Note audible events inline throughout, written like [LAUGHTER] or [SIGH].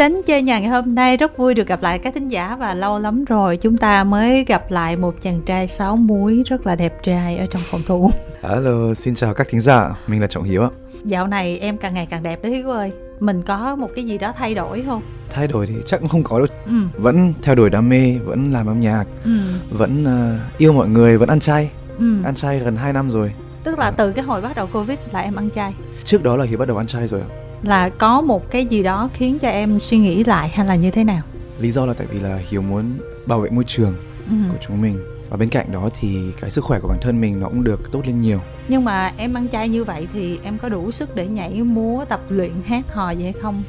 đến chơi nhà ngày hôm nay rất vui được gặp lại các thính giả và lâu lắm rồi chúng ta mới gặp lại một chàng trai sáu múi rất là đẹp trai ở trong phòng thu. [LAUGHS] Hello, xin chào các thính giả, mình là Trọng Hiếu ạ. Dạo này em càng ngày càng đẹp đấy Hiếu ơi. Mình có một cái gì đó thay đổi không? Thay đổi thì chắc cũng không có đâu. Ừ. Vẫn theo đuổi đam mê, vẫn làm âm nhạc, Ừ. vẫn uh, yêu mọi người, vẫn ăn chay. Ừ. Ăn chay gần 2 năm rồi. Tức là từ cái hồi bắt đầu Covid là em ăn chay. Trước đó là Hiếu bắt đầu ăn chay rồi ạ. Là có một cái gì đó khiến cho em suy nghĩ lại hay là như thế nào? Lý do là tại vì là Hiếu muốn bảo vệ môi trường Ừ. của chúng mình. Và bên cạnh đó thì cái sức khỏe của bản thân mình nó cũng được tốt lên nhiều. Nhưng mà em ăn chay như vậy thì em có đủ sức để nhảy múa, tập luyện, hát hò vậy hay không?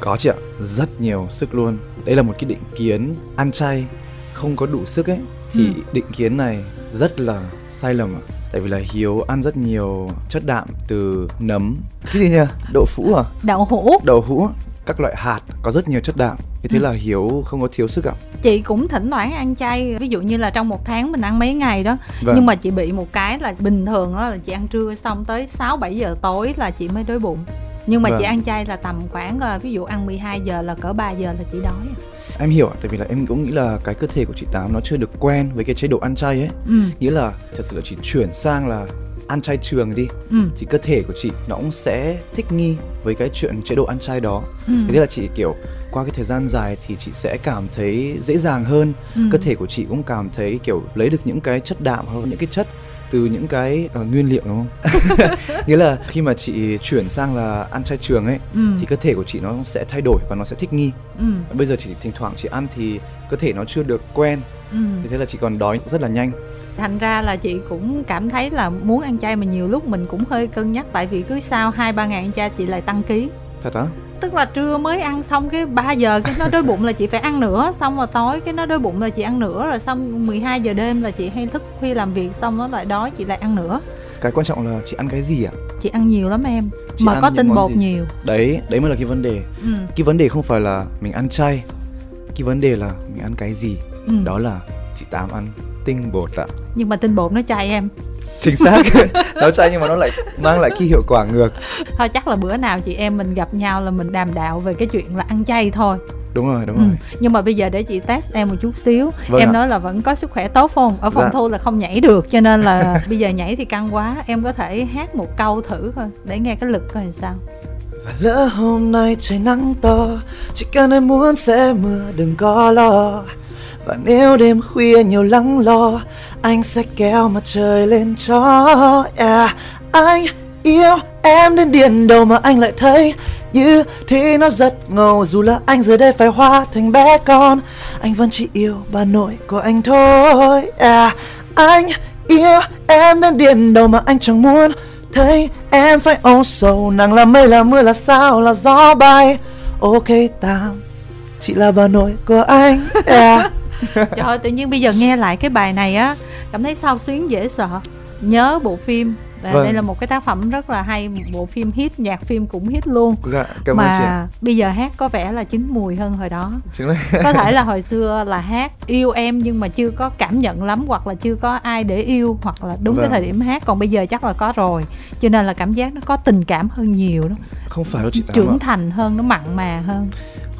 Có chị ạ, rất nhiều sức luôn. Đây là một cái định kiến ăn chay không có đủ sức ấy thì Ừ. định kiến này rất là sai lầm ạ. Tại vì là Hiếu ăn rất nhiều chất đạm từ nấm Cái gì nhỉ? Đậu phụ à? Đậu hũ Đậu hũ Các loại hạt có rất nhiều chất đạm Như thế Ừ. là Hiếu không có thiếu sức ạ chị cũng thỉnh thoảng ăn chay ví dụ như là trong một tháng mình ăn mấy ngày đó Vâng. nhưng mà chị bị một cái là bình thường đó là chị ăn trưa xong tới 6 7 giờ tối là chị mới đói bụng nhưng mà Vâng. chị ăn chay là tầm khoảng ờ, ví dụ ăn 12 giờ là cỡ 3 giờ là chị đói Em hiểu tại vì là em cũng nghĩ là cái cơ thể của chị Tám nó chưa được quen với cái chế độ ăn chay ấy. Ừ. Nghĩa là thật sự là chị chuyển sang là ăn chay trường đi. Ừ. Thì cơ thể của chị nó cũng sẽ thích nghi với cái chuyện chế độ ăn chay đó. Ừ. Thế là chị kiểu qua cái thời gian dài thì chị sẽ cảm thấy dễ dàng hơn. Ừ. Cơ thể của chị cũng cảm thấy kiểu lấy được những cái chất đạm hoặc những cái chất từ những cái ờ, nguyên liệu đúng không? [LAUGHS] Nghĩa là khi mà chị chuyển sang là ăn chay trường ấy ừ thì cơ thể của chị nó sẽ thay đổi và nó sẽ thích nghi. ừ Bây giờ chỉ thỉnh thoảng chị ăn thì cơ thể nó chưa được quen, ừ thế là chị còn đói rất là nhanh. thành ra là chị cũng cảm thấy là muốn ăn chay mà nhiều lúc mình cũng hơi cân nhắc tại vì cứ sau hai ba ngày ăn chay chị lại tăng ký Thật á? Tức là trưa mới ăn xong cái 3 giờ cái nó đói bụng là chị phải ăn nữa xong rồi tối cái nó đói bụng là chị ăn nữa rồi xong 12 giờ đêm là chị hay thức khuya làm việc xong nó lại đói chị lại ăn nữa Cái quan trọng là chị ăn cái gì ạ? chị ăn nhiều lắm em Chị mà có tinh bột gì? nhiều Đấy, đấy mới là cái vấn đề. ừ. Cái vấn đề không phải là mình ăn chay. Cái vấn đề là mình ăn cái gì. Ừ. Đó là chị Tám ăn tinh bột ạ. nhưng mà tinh bột nó chay em chính xác. [LAUGHS] Nó chay nhưng mà nó lại mang lại cái hiệu quả ngược. Thôi chắc là bữa nào chị em mình gặp nhau là mình đàm đạo về cái chuyện là ăn chay thôi. Đúng rồi đúng ừ. rồi. Nhưng mà bây giờ để chị test em một chút xíu. Vâng em ạ. nói là vẫn có sức khỏe tốt không? Ở phòng Dạ. thu là không nhảy được cho nên là [LAUGHS] bây giờ nhảy thì căng quá. Em có thể hát một câu thử coi để nghe cái lực coi làm sao. Và lỡ hôm nay trời nắng to chỉ cần em muốn sẽ mưa đừng có lo và nếu đêm khuya nhiều lắng lo, anh sẽ kéo mặt trời lên cho, yeah. anh yêu em đến điên đầu mà anh lại thấy như thế nó rất ngầu dù là anh giờ đây phải hóa thành bé con, anh vẫn chỉ yêu bà nội của anh thôi, yeah. anh yêu em đến điên đầu mà anh chẳng muốn thấy em phải âu sầu nắng là mây, là mưa, là sao, là gió bay ok tạm chị là bà nội của anh, yeah. [LAUGHS] [LAUGHS] Trời ơi, tự nhiên bây giờ nghe lại cái bài này á Cảm thấy sao xuyến dễ sợ. Nhớ bộ phim. Đây, Vâng. đây là một cái tác phẩm rất là hay Bộ phim hit, nhạc phim cũng hit luôn. Dạ cảm Mà ơn chị bây giờ hát có vẻ là chín mùi hơn hồi đó. Chính là [LAUGHS] Có thể là hồi [LAUGHS] xưa là hát yêu em Nhưng mà chưa có cảm nhận lắm Hoặc là chưa có ai để yêu Hoặc là đúng cái Vâng. thời điểm hát. Còn bây giờ chắc là có rồi. Cho nên là cảm giác nó có tình cảm hơn nhiều đó. Không phải đâu chị Trưởng thành hơn, nó mặn mà hơn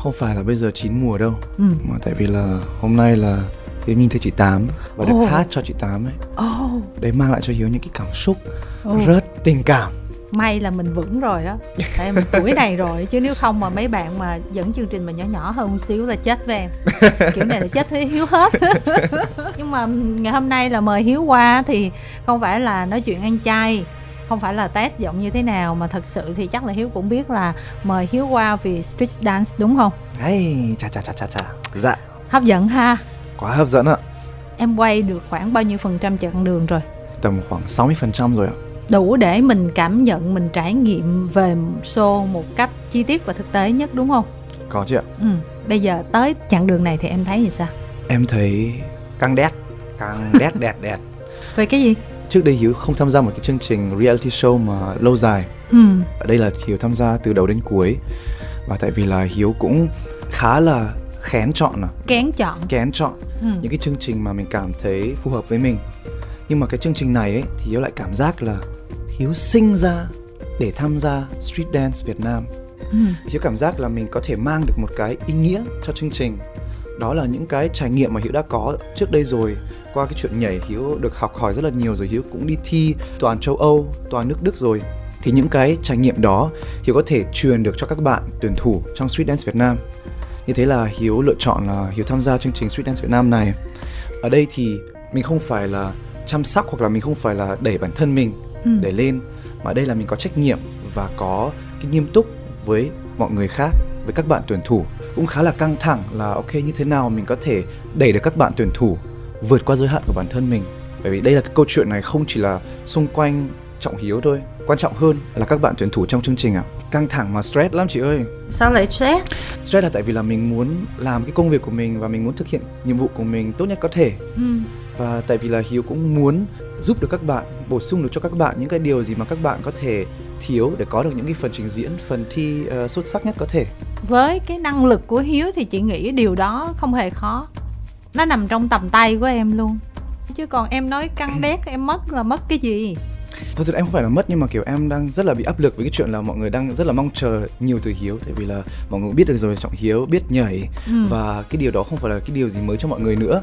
không phải là bây giờ chín mùa đâu ừ. mà tại vì là hôm nay là Hiếu nhìn thấy chị Tám và được Ồ. hát cho chị Tám ấy. Oh, đấy mang lại cho Hiếu những cái cảm xúc Ồ. rất tình cảm. May là mình vững rồi á tại mình tuổi này rồi chứ nếu không mà mấy bạn mà dẫn chương trình mà nhỏ nhỏ hơn một xíu là chết với em. Kiểu này là chết với hiếu hết. [LAUGHS] Nhưng mà ngày hôm nay là mời hiếu qua thì không phải là nói chuyện ăn chay không phải là test giọng như thế nào mà thật sự thì chắc là hiếu cũng biết là mời hiếu qua vì street dance đúng không? Hey chà chà chà chà chà. Dạ. Hấp dẫn ha. Quá hấp dẫn ạ. Em quay được khoảng bao nhiêu phần trăm chặng đường rồi? Tầm khoảng 60% rồi ạ. Đủ để mình cảm nhận mình trải nghiệm về show một cách chi tiết và thực tế nhất đúng không? Có chị ạ. Ừ. bây giờ tới chặng đường này thì em thấy như sao? Em thấy căng đét căng đét đẹt đẹt về cái gì trước đây Hiếu không tham gia một cái chương trình reality show mà lâu dài. Ừ. Ở đây là Hiếu tham gia từ đầu đến cuối. Và tại vì là Hiếu cũng khá là kén chọn à. Kén chọn. Kén chọn ừ. những cái chương trình mà mình cảm thấy phù hợp với mình. Nhưng mà cái chương trình này ấy thì Hiếu lại cảm giác là Hiếu sinh ra để tham gia street dance Việt Nam. Ừ. hiếu cảm giác là mình có thể mang được một cái ý nghĩa cho chương trình đó là những cái trải nghiệm mà hiếu đã có trước đây rồi. Qua cái chuyện nhảy hiếu được học hỏi rất là nhiều rồi hiếu cũng đi thi toàn châu âu toàn nước đức rồi. Thì những cái trải nghiệm đó hiếu có thể truyền được cho các bạn tuyển thủ trong street dance việt nam. Như thế là hiếu lựa chọn là hiếu tham gia chương trình street dance việt nam này. Ở đây thì mình không phải là chăm sóc hoặc là mình không phải là đẩy bản thân mình Ừ. để lên mà đây là mình có trách nhiệm và có cái nghiêm túc với mọi người khác với các bạn tuyển thủ cũng khá là căng thẳng là ok như thế nào mình có thể đẩy được các bạn tuyển thủ vượt qua giới hạn của bản thân mình? Bởi vì đây là cái câu chuyện này không chỉ là xung quanh trọng hiếu thôi quan trọng hơn là các bạn tuyển thủ trong chương trình ạ. Căng thẳng mà stress lắm chị ơi. Sao lại stress? Stress là tại vì là mình muốn làm cái công việc của mình và mình muốn thực hiện nhiệm vụ của mình tốt nhất có thể. Ừ. và tại vì là hiếu cũng muốn giúp được các bạn bổ sung được cho các bạn những cái điều gì mà các bạn có thể thiếu để có được những cái phần trình diễn phần thi uh, xuất sắc nhất có thể với cái năng lực của hiếu thì chị nghĩ điều đó không hề khó. Nó nằm trong tầm tay của em luôn. Chứ còn em nói căng [CLEARS THROAT] đét em mất là mất cái gì? Thật sự em không phải là mất nhưng mà kiểu em đang rất là bị áp lực với cái chuyện là mọi người đang rất là mong chờ nhiều từ hiếu. Tại vì là mọi người biết được rồi trọng hiếu biết nhảy ừ. và cái điều đó không phải là cái điều gì mới cho mọi người nữa.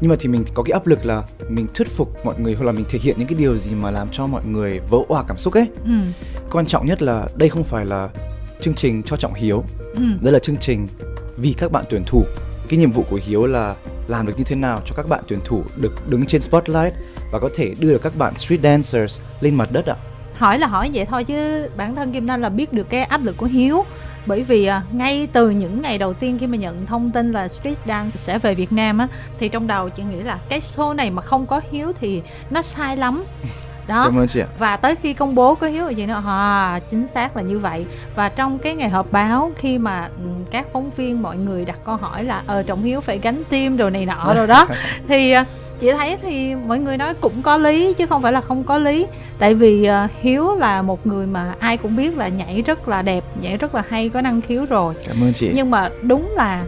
Nhưng mà thì mình có cái áp lực là mình thuyết phục mọi người hoặc là mình thể hiện những cái điều gì mà làm cho mọi người vỡ òa cảm xúc ấy. Ừ. quan trọng nhất là đây không phải là chương trình cho trọng hiếu Ừ. đây là chương trình vì các bạn tuyển thủ. Cái nhiệm vụ của hiếu là làm được như thế nào cho các bạn tuyển thủ được đứng trên spotlight và có thể đưa được các bạn street dancers lên mặt đất ạ? Hỏi là hỏi vậy thôi chứ bản thân kim thanh là biết được cái áp lực của hiếu. Bởi vì à, ngay từ những ngày đầu tiên khi mà nhận thông tin là street dance sẽ về Việt Nam á thì trong đầu chị nghĩ là cái show này mà không có hiếu thì nó sai lắm [LAUGHS] đó. Cảm ơn chị ạ. Và tới khi công bố có hiếu là gì nữa à, chính xác là như vậy. Và trong cái ngày họp báo khi mà ừ, các phóng viên mọi người đặt câu hỏi là ờ trọng hiếu phải gánh tim đồ này nọ rồi đó [LAUGHS] thì à, chị thấy thì mọi người nói cũng có lý chứ không phải là không có lý. Tại vì à, hiếu là một người mà ai cũng biết là nhảy rất là đẹp nhảy rất là hay có năng khiếu rồi. Cảm ơn chị. Nhưng mà đúng là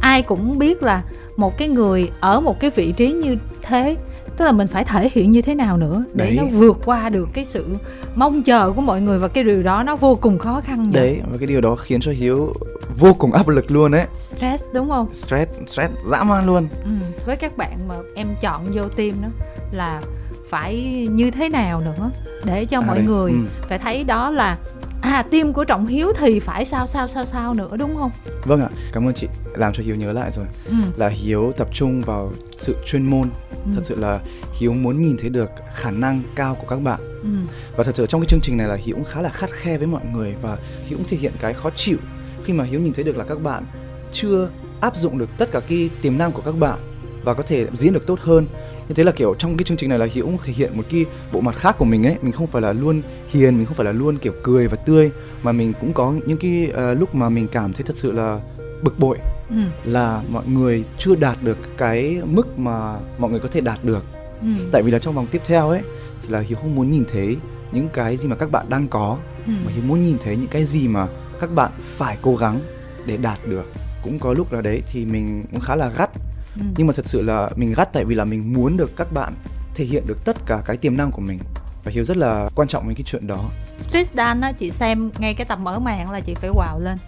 ai cũng biết là một cái người ở một cái vị trí như thế tức là mình phải thể hiện như thế nào nữa để Đấy. nó vượt qua được cái sự mong chờ của mọi người và cái điều đó nó vô cùng khó khăn nhỉ? đấy và cái điều đó khiến cho hiếu vô cùng áp lực luôn ấy stress đúng không stress stress dã man luôn ừ. với các bạn mà em chọn vô team đó là phải như thế nào nữa để cho À, mọi đấy, người ừ. phải thấy đó là à team của trọng hiếu thì phải sao sao sao sao nữa đúng không vâng ạ cảm ơn chị làm cho hiếu nhớ lại rồi ừ. là hiếu tập trung vào sự chuyên môn Ừ. thật sự là hiếu muốn nhìn thấy được khả năng cao của các bạn Ừ. và thật sự trong cái chương trình này là hiếu cũng khá là khắt khe với mọi người và hiếu cũng thể hiện cái khó chịu khi mà hiếu nhìn thấy được là các bạn chưa áp dụng được tất cả cái tiềm năng của các bạn và có thể diễn được tốt hơn như thế là kiểu trong cái chương trình này là cũng thể hiện một cái bộ mặt khác của mình ấy mình không phải là luôn hiền mình không phải là luôn kiểu cười và tươi mà mình cũng có những cái ờ, lúc mà mình cảm thấy thật sự là bực bội Ừ. là mọi người chưa đạt được cái mức mà mọi người có thể đạt được Ừ. tại vì là trong vòng tiếp theo ấy thì là hiếu không muốn nhìn thấy những cái gì mà các bạn đang có Ừ. mà hiếu muốn nhìn thấy những cái gì mà các bạn phải cố gắng để đạt được cũng có lúc là đấy thì mình cũng khá là gắt Ừ. nhưng mà thật sự là mình gắt tại vì là mình muốn được các bạn thể hiện được tất cả cái tiềm năng của mình. Và hiếu rất là quan trọng với cái chuyện đó. Street Dance á, chị xem ngay cái tập mở màn là chị phải wow lên.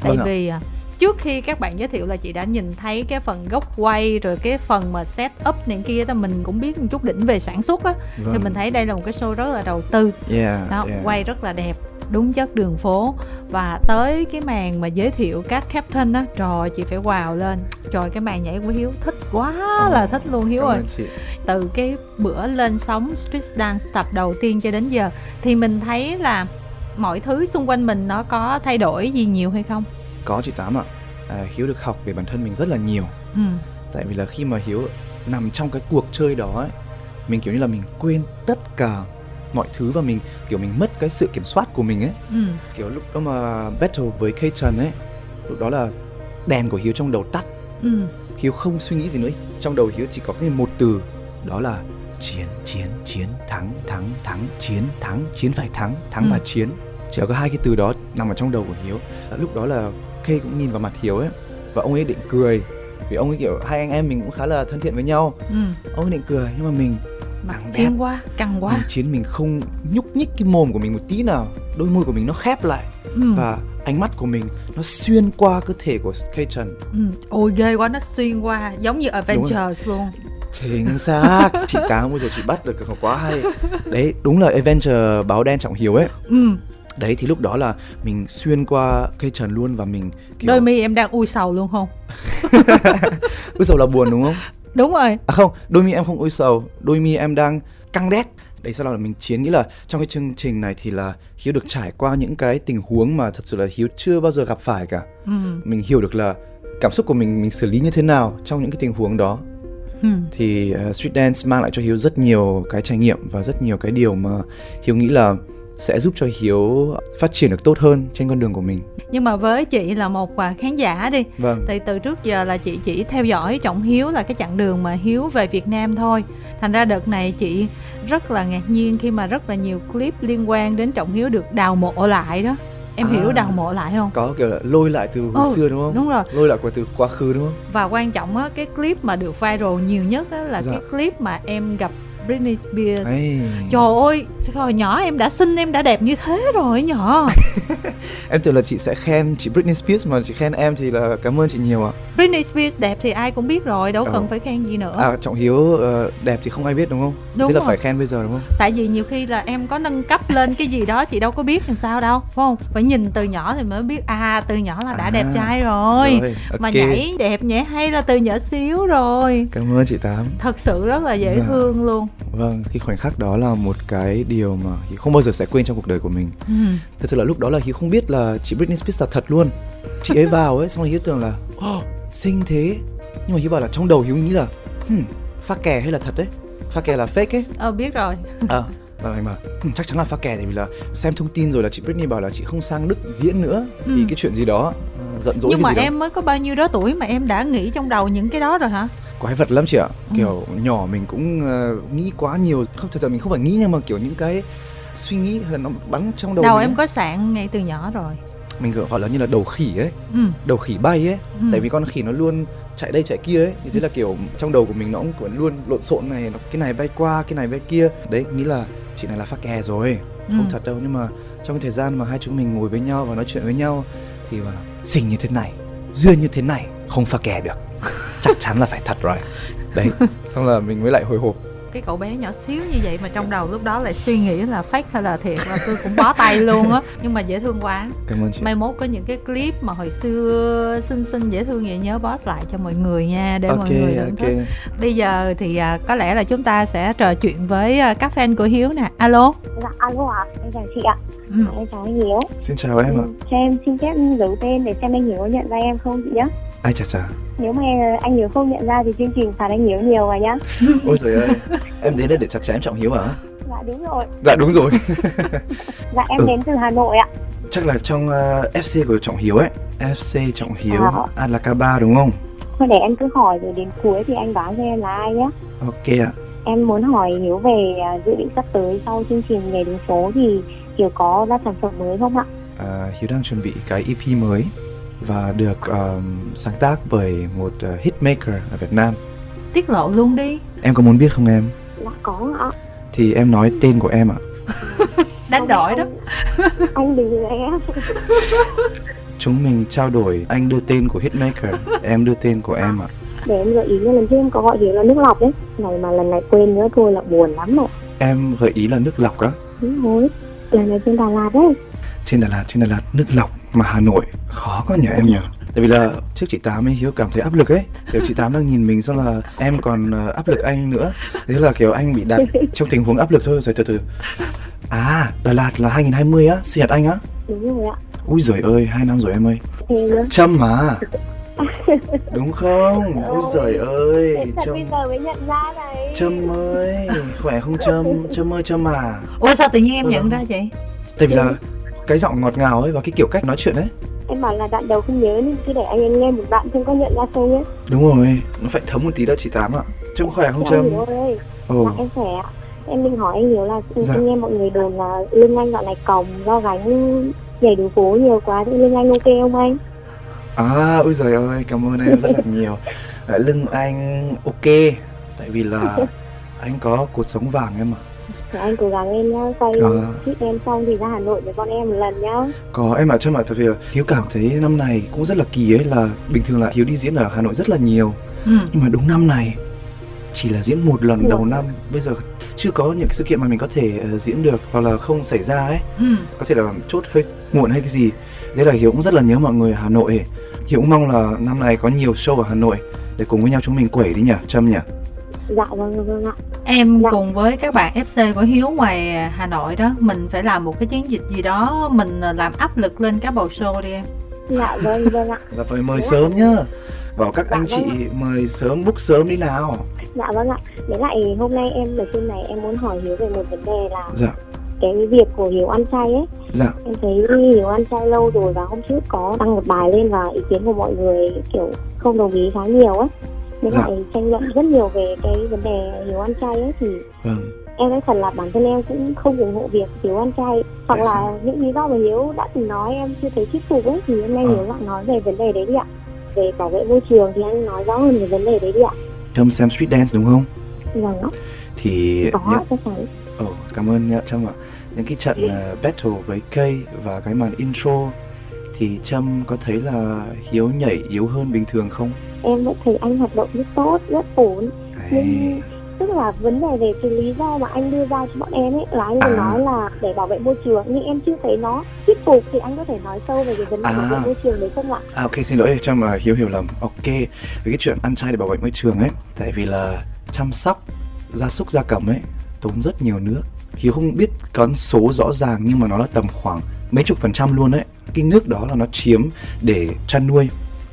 Tại Vâng vì à, trước khi các bạn giới thiệu là chị đã nhìn thấy cái phần góc quay rồi cái phần mà set up này kia đó mình cũng biết một chút đỉnh về sản xuất á. Thì Vâng. mình thấy đây là một cái show rất là đầu tư. Yeah, đó yeah. quay rất là đẹp đúng chất đường phố. Và tới cái màn mà giới thiệu các captain á trời chị phải wow lên. Trời cái màn nhảy của hiếu thích quá là thích luôn hiếu ơi. từ cái bữa lên sóng street dance tập đầu tiên cho đến giờ thì mình thấy là mọi thứ xung quanh mình nó có thay đổi gì nhiều hay không có chị tám ạ. À, hiếu được học về bản thân mình rất là nhiều. Ừ. Tại vì là khi mà hiếu nằm trong cái cuộc chơi đó ấy mình kiểu như là mình quên tất cả mọi thứ và mình kiểu mình mất cái sự kiểm soát của mình ấy. Ừ. Kiểu lúc đó mà battle với K Trần ấy lúc đó là đèn của hiếu trong đầu tắt. Ừ. Hiếu không suy nghĩ gì nữa. Trong đầu hiếu chỉ có cái một từ đó là chiến chiến chiến thắng thắng thắng chiến thắng chiến phải thắng thắng Ừ. và chiến. Chỉ có hai cái từ đó nằm ở trong đầu của hiếu. Lúc đó là K cũng nhìn vào mặt hiếu ấy và ông ấy định cười. Vì ông ấy kiểu hai anh em mình cũng khá là thân thiện với nhau. Ừ. Ông ấy định cười nhưng mà mình mặt Căng chiên đét. quá căng mình quá chiến mình không nhúc nhích cái mồm của mình một tí nào. Đôi môi của mình nó khép lại. Ừ. và ánh mắt của mình nó xuyên qua cơ thể của Kay Trần. Ừ. ôi ghê quá nó xuyên qua giống như Avengers luôn. Chính xác. Chị tám bây giờ chị bắt được quá hay. [LAUGHS] Đấy đúng là Avenger báo đen trọng hiếu ấy. Ừ. đấy thì lúc đó là mình xuyên qua cây trần luôn và mình kiểu... đôi mi em đang ui sầu luôn không? [LAUGHS] Ui sầu là buồn đúng không? Đúng rồi. À không đôi mi em không ui sầu đôi mi em đang căng đét. Đấy sau đó là mình chiến nghĩ là trong cái chương trình này thì là hiếu được trải qua những cái tình huống mà thật sự là hiếu chưa bao giờ gặp phải cả. Ừ. mình hiểu được là cảm xúc của mình mình xử lý như thế nào trong những cái tình huống đó. Ừ. thì uh, street dance mang lại cho hiếu rất nhiều cái trải nghiệm và rất nhiều cái điều mà hiếu nghĩ là sẽ giúp cho hiếu phát triển được tốt hơn trên con đường của mình. Nhưng mà với chị là một à, khán giả đi vâng. thì từ trước giờ là chị chỉ theo dõi trọng hiếu là cái chặng đường mà hiếu về việt nam thôi. Thành ra đợt này chị rất là ngạc nhiên khi mà rất là nhiều clip liên quan đến trọng hiếu được đào mộ lại đó. Em à, hiểu đào mộ lại không? Có kiểu là lôi lại từ hồi ừ, xưa đúng không? đúng rồi. Lôi lại từ quá khứ đúng không? Và quan trọng á cái clip mà được viral nhiều nhất á là dạ. cái clip mà em gặp Britney Spears Ê. Trời ơi, hồi nhỏ em đã xinh, em đã đẹp như thế rồi nhỏ [LAUGHS] Em tưởng là chị sẽ khen chị Britney Spears mà chị khen em thì là cảm ơn chị nhiều ạ Britney Spears đẹp thì ai cũng biết rồi, đâu ờ. cần phải khen gì nữa À, Trọng Hiếu uh, đẹp thì không ai biết đúng không? Đúng Thế rồi. là phải khen bây giờ đúng không? Tại vì nhiều khi là em có nâng cấp lên cái gì đó chị đâu có biết làm sao đâu, phải không? Phải nhìn từ nhỏ thì mới biết à từ nhỏ là đã à, đẹp trai rồi, rồi okay. Mà nhảy đẹp nhảy hay là từ nhỏ xíu rồi Cảm ơn chị Tám Thật sự rất là dễ dạ. thương luôn Vâng, cái khoảnh khắc đó là một cái điều mà Hiếu không bao giờ sẽ quên trong cuộc đời của mình. Ừ. Thật sự là lúc đó là Hiếu không biết là chị Britney Spears là thật luôn. Chị ấy vào ấy, xong rồi Hiếu tưởng là oh, xinh thế. Nhưng mà Hiếu bảo là trong đầu Hiếu nghĩ là hmm, pha kè hay là thật đấy? Pha kè là fake ấy. Ờ biết rồi. À, và mình bảo hm, chắc chắn là pha kè tại vì là xem thông tin rồi là chị Britney bảo là chị không sang Đức diễn nữa ừ. vì cái chuyện gì đó uh, giận dỗi nhưng mà em đó. mới có bao nhiêu đó tuổi mà em đã nghĩ trong đầu những cái đó rồi hả quái vật lắm chị ạ ừ. kiểu nhỏ mình cũng uh, nghĩ quá nhiều không thật ra mình không phải nghĩ nhưng mà kiểu những cái suy nghĩ là nó bắn trong đầu đầu mình em ấy. có sạn ngay từ nhỏ rồi mình gọi là như là đầu khỉ ấy ừ. đầu khỉ bay ấy ừ. tại vì con khỉ nó luôn chạy đây chạy kia ấy thì thế là kiểu trong đầu của mình nó cũng luôn lộn xộn này cái này bay qua cái này bay kia đấy nghĩ là chị này là pha kè rồi không ừ. thật đâu nhưng mà trong cái thời gian mà hai chúng mình ngồi với nhau và nói chuyện với nhau thì là xinh như thế này duyên như thế này không pha kè được chắc chắn là phải thật rồi. Đấy. [LAUGHS] Xong là mình mới lại hồi hộp. Cái cậu bé nhỏ xíu như vậy mà trong đầu lúc đó lại suy nghĩ là fake hay là thiệt là tôi cũng bó tay luôn á. [LAUGHS] Nhưng mà dễ thương quá. Cảm ơn chị. Mai mốt có những cái clip mà hồi xưa xinh xinh dễ thương vậy nhớ post lại cho mọi người nha để Ok, mọi người thưởng ok. thức. Bây giờ thì à, có lẽ là chúng ta sẽ trò chuyện với à, các fan của hiếu nè. Alo. Dạ, alo ạ, em chào chị ạ. ừ. Em chào anh Hiếu. xin chào em ạ. Ừ, Cho em xin phép giấu tên để xem anh Hiếu có nhận ra em không chị nhé. Ai chà chà Nếu mà anh Hiếu không nhận ra thì chương trình phạt anh Hiếu nhiều rồi nhá. [LAUGHS] ôi trời ơi em đến đây để chặt chém em trọng hiếu hả Dạ đúng rồi. dạ đúng rồi [LAUGHS] Dạ em Ừ. đến từ Hà Nội ạ. chắc là trong uh, fc của trọng hiếu ấy fc trọng hiếu À. alakaba đúng không Thôi để em cứ hỏi rồi đến cuối thì anh đoán cho em là ai nhé. ok ạ Em muốn hỏi Hiếu về à, dự định sắp tới sau chương trình Ngày đường phố thì Hiếu có ra sản phẩm mới không ạ? À, Hiếu đang chuẩn bị cái EP mới và được um, sáng tác bởi một uh, hitmaker ở Việt Nam. tiết lộ luôn đi Em có muốn biết không em? Dạ có ạ. Thì em nói tên của em ạ. [LAUGHS] đánh đổi đó Anh, anh đừng em. Chúng mình trao đổi anh đưa tên của hitmaker, em đưa tên của em ạ. Để em gợi ý nha, lần trước em có gọi Hiếu là nước lọc đấy. Này mà lần này quên nữa thôi là buồn lắm rồi. Em gợi ý là nước lọc đó. Đúng rồi. Lần này trên Đà Lạt đấy. Trên Đà Lạt, trên Đà Lạt nước lọc mà Hà Nội khó có nhờ em nhờ. Tại vì là trước chị Tám ấy Hiếu cảm thấy áp lực ấy Kiểu chị Tám đang nhìn mình xong là em còn ờ, áp lực anh nữa Thế là kiểu anh bị đặt [LAUGHS] trong tình huống áp lực thôi rồi từ từ À Đà Lạt là 2020 á, sinh nhật anh á Đúng rồi ạ. Úi giời ơi, hai năm rồi em ơi. Trâm mà [LAUGHS] Đúng không? Úi giời ơi Trâm bây giờ mới nhận ra này. Trâm ơi Khỏe không Trâm? Trâm [LAUGHS] ơi Trâm à ủa sao tự nhiên em Ừ. nhận ra vậy Tại vì là cái giọng ngọt ngào ấy và cái kiểu cách nói chuyện ấy Em bảo là đoạn đầu không nhớ nên cứ để anh em nghe một đoạn xem có nhận ra không nhé. Đúng rồi, nó phải thấm một tí đó chị Tám ạ Trâm khỏe không Trâm? anh. Ồ, em khỏe ạ. Em định hỏi anh Hiếu là Dạ. em nghe mọi người đồn là lưng anh dạo này còng do gánh nhảy đường phố nhiều quá thì lưng anh ok không anh? à, ôi giời ơi, cảm ơn em rất là [LAUGHS] nhiều à, Lưng anh ok Tại vì là [LAUGHS] anh có cột sống vàng em ạ Anh cố gắng lên nhá, quay À. ship em xong thì ra Hà Nội với con em một lần nhá. Có em ạ Trâm ạ, tại vì là Hiếu cảm thấy năm này cũng rất là kỳ ấy là bình thường là Hiếu đi diễn ở Hà Nội rất là nhiều ừ. nhưng mà đúng năm này chỉ là diễn một lần đầu năm bây giờ chưa có những cái sự kiện mà mình có thể ờ, diễn được hoặc là không xảy ra ấy Ừ. có thể là chốt hơi muộn hay cái gì thế là hiếu cũng rất là nhớ mọi người ở hà nội hiếu cũng mong là năm nay có nhiều show ở hà nội để cùng với nhau chúng mình quẩy đi nhỉ trâm nhỉ Dạ vâng vâng ạ. Em Dạ. cùng với các bạn FC của Hiếu ngoài Hà Nội đó Mình phải làm một cái chiến dịch gì đó Mình làm áp lực lên các bầu show đi em Dạ vâng vâng ạ. và phải mời sớm nhá bảo các Dạ anh chị vâng mời sớm book sớm đi nào Dạ vâng ạ. Với lại hôm nay em ở trên này em muốn hỏi Hiếu về một vấn đề là dạ cái việc của Hiếu ăn chay ấy. dạ Em thấy Hiếu ăn chay lâu rồi và hôm trước có đăng một bài lên và ý kiến của mọi người kiểu không đồng ý khá nhiều ấy. Với Dạ. lại tranh luận rất nhiều về cái vấn đề Hiếu ăn chay ấy thì vâng. em nói thật là bản thân em cũng không ủng hộ việc Hiếu ăn chay. Hoặc Tại là sao? những lý do mà Hiếu đã từng nói em chưa thấy thuyết phục ấy thì hôm nay Ờ. Hiếu lại nói về vấn đề đấy đi ạ. Về bảo vệ môi trường thì anh nói rõ hơn về vấn đề đấy đi ạ. Trâm xem street dance đúng không? Vâng ạ. Thì có những chắc chắn Ồ, cảm ơn nhá Trâm ạ. Những cái trận ờ, battle với cây và cái màn intro thì Trâm có thấy là Hiếu nhảy yếu hơn bình thường không? em vẫn thấy anh hoạt động rất tốt rất ổn Đấy. nhưng tức là vấn đề về cái lý do mà anh đưa ra cho bọn em ấy là anh vừa À. nói là để bảo vệ môi trường nhưng em chưa thấy nó thuyết phục thì anh có thể nói sâu về cái vấn đề À. bảo vệ môi trường đấy không ạ À ok xin lỗi Trâm uh, Hiếu hiểu lầm. Ok, với cái chuyện ăn chay để bảo vệ môi trường ấy, tại vì là chăm sóc gia súc gia cầm ấy tốn rất nhiều nước. Hiếu không biết con số rõ ràng nhưng mà nó là tầm khoảng mấy chục phần trăm luôn ấy. Cái nước đó là nó chiếm để chăn nuôi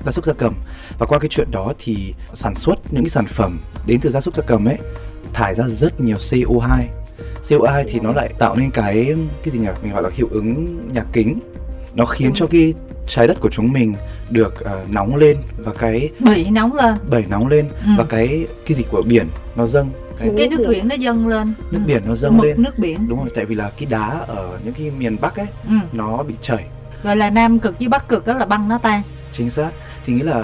gia súc gia cầm. Và qua cái chuyện đó thì sản xuất những cái sản phẩm đến từ gia súc gia cầm ấy thải ra rất nhiều CO2 CO2 thì nó lại tạo nên cái cái gì nhỉ? Mình gọi là hiệu ứng nhà kính. Nó khiến cho cái trái đất của chúng mình được ờ, nóng lên và cái Bị nóng lên. Bẩy nóng lên Ừ. và cái cái gì của biển nó dâng. Cái Cái nước biển nó dâng lên. Nước Ừ. biển nó dâng Mực lên. nước biển. Đúng rồi tại vì là cái đá ở những cái miền bắc ấy ừ. nó bị chảy Gọi là Nam cực với Bắc cực đó là băng nó tan chính xác. Thì nghĩa là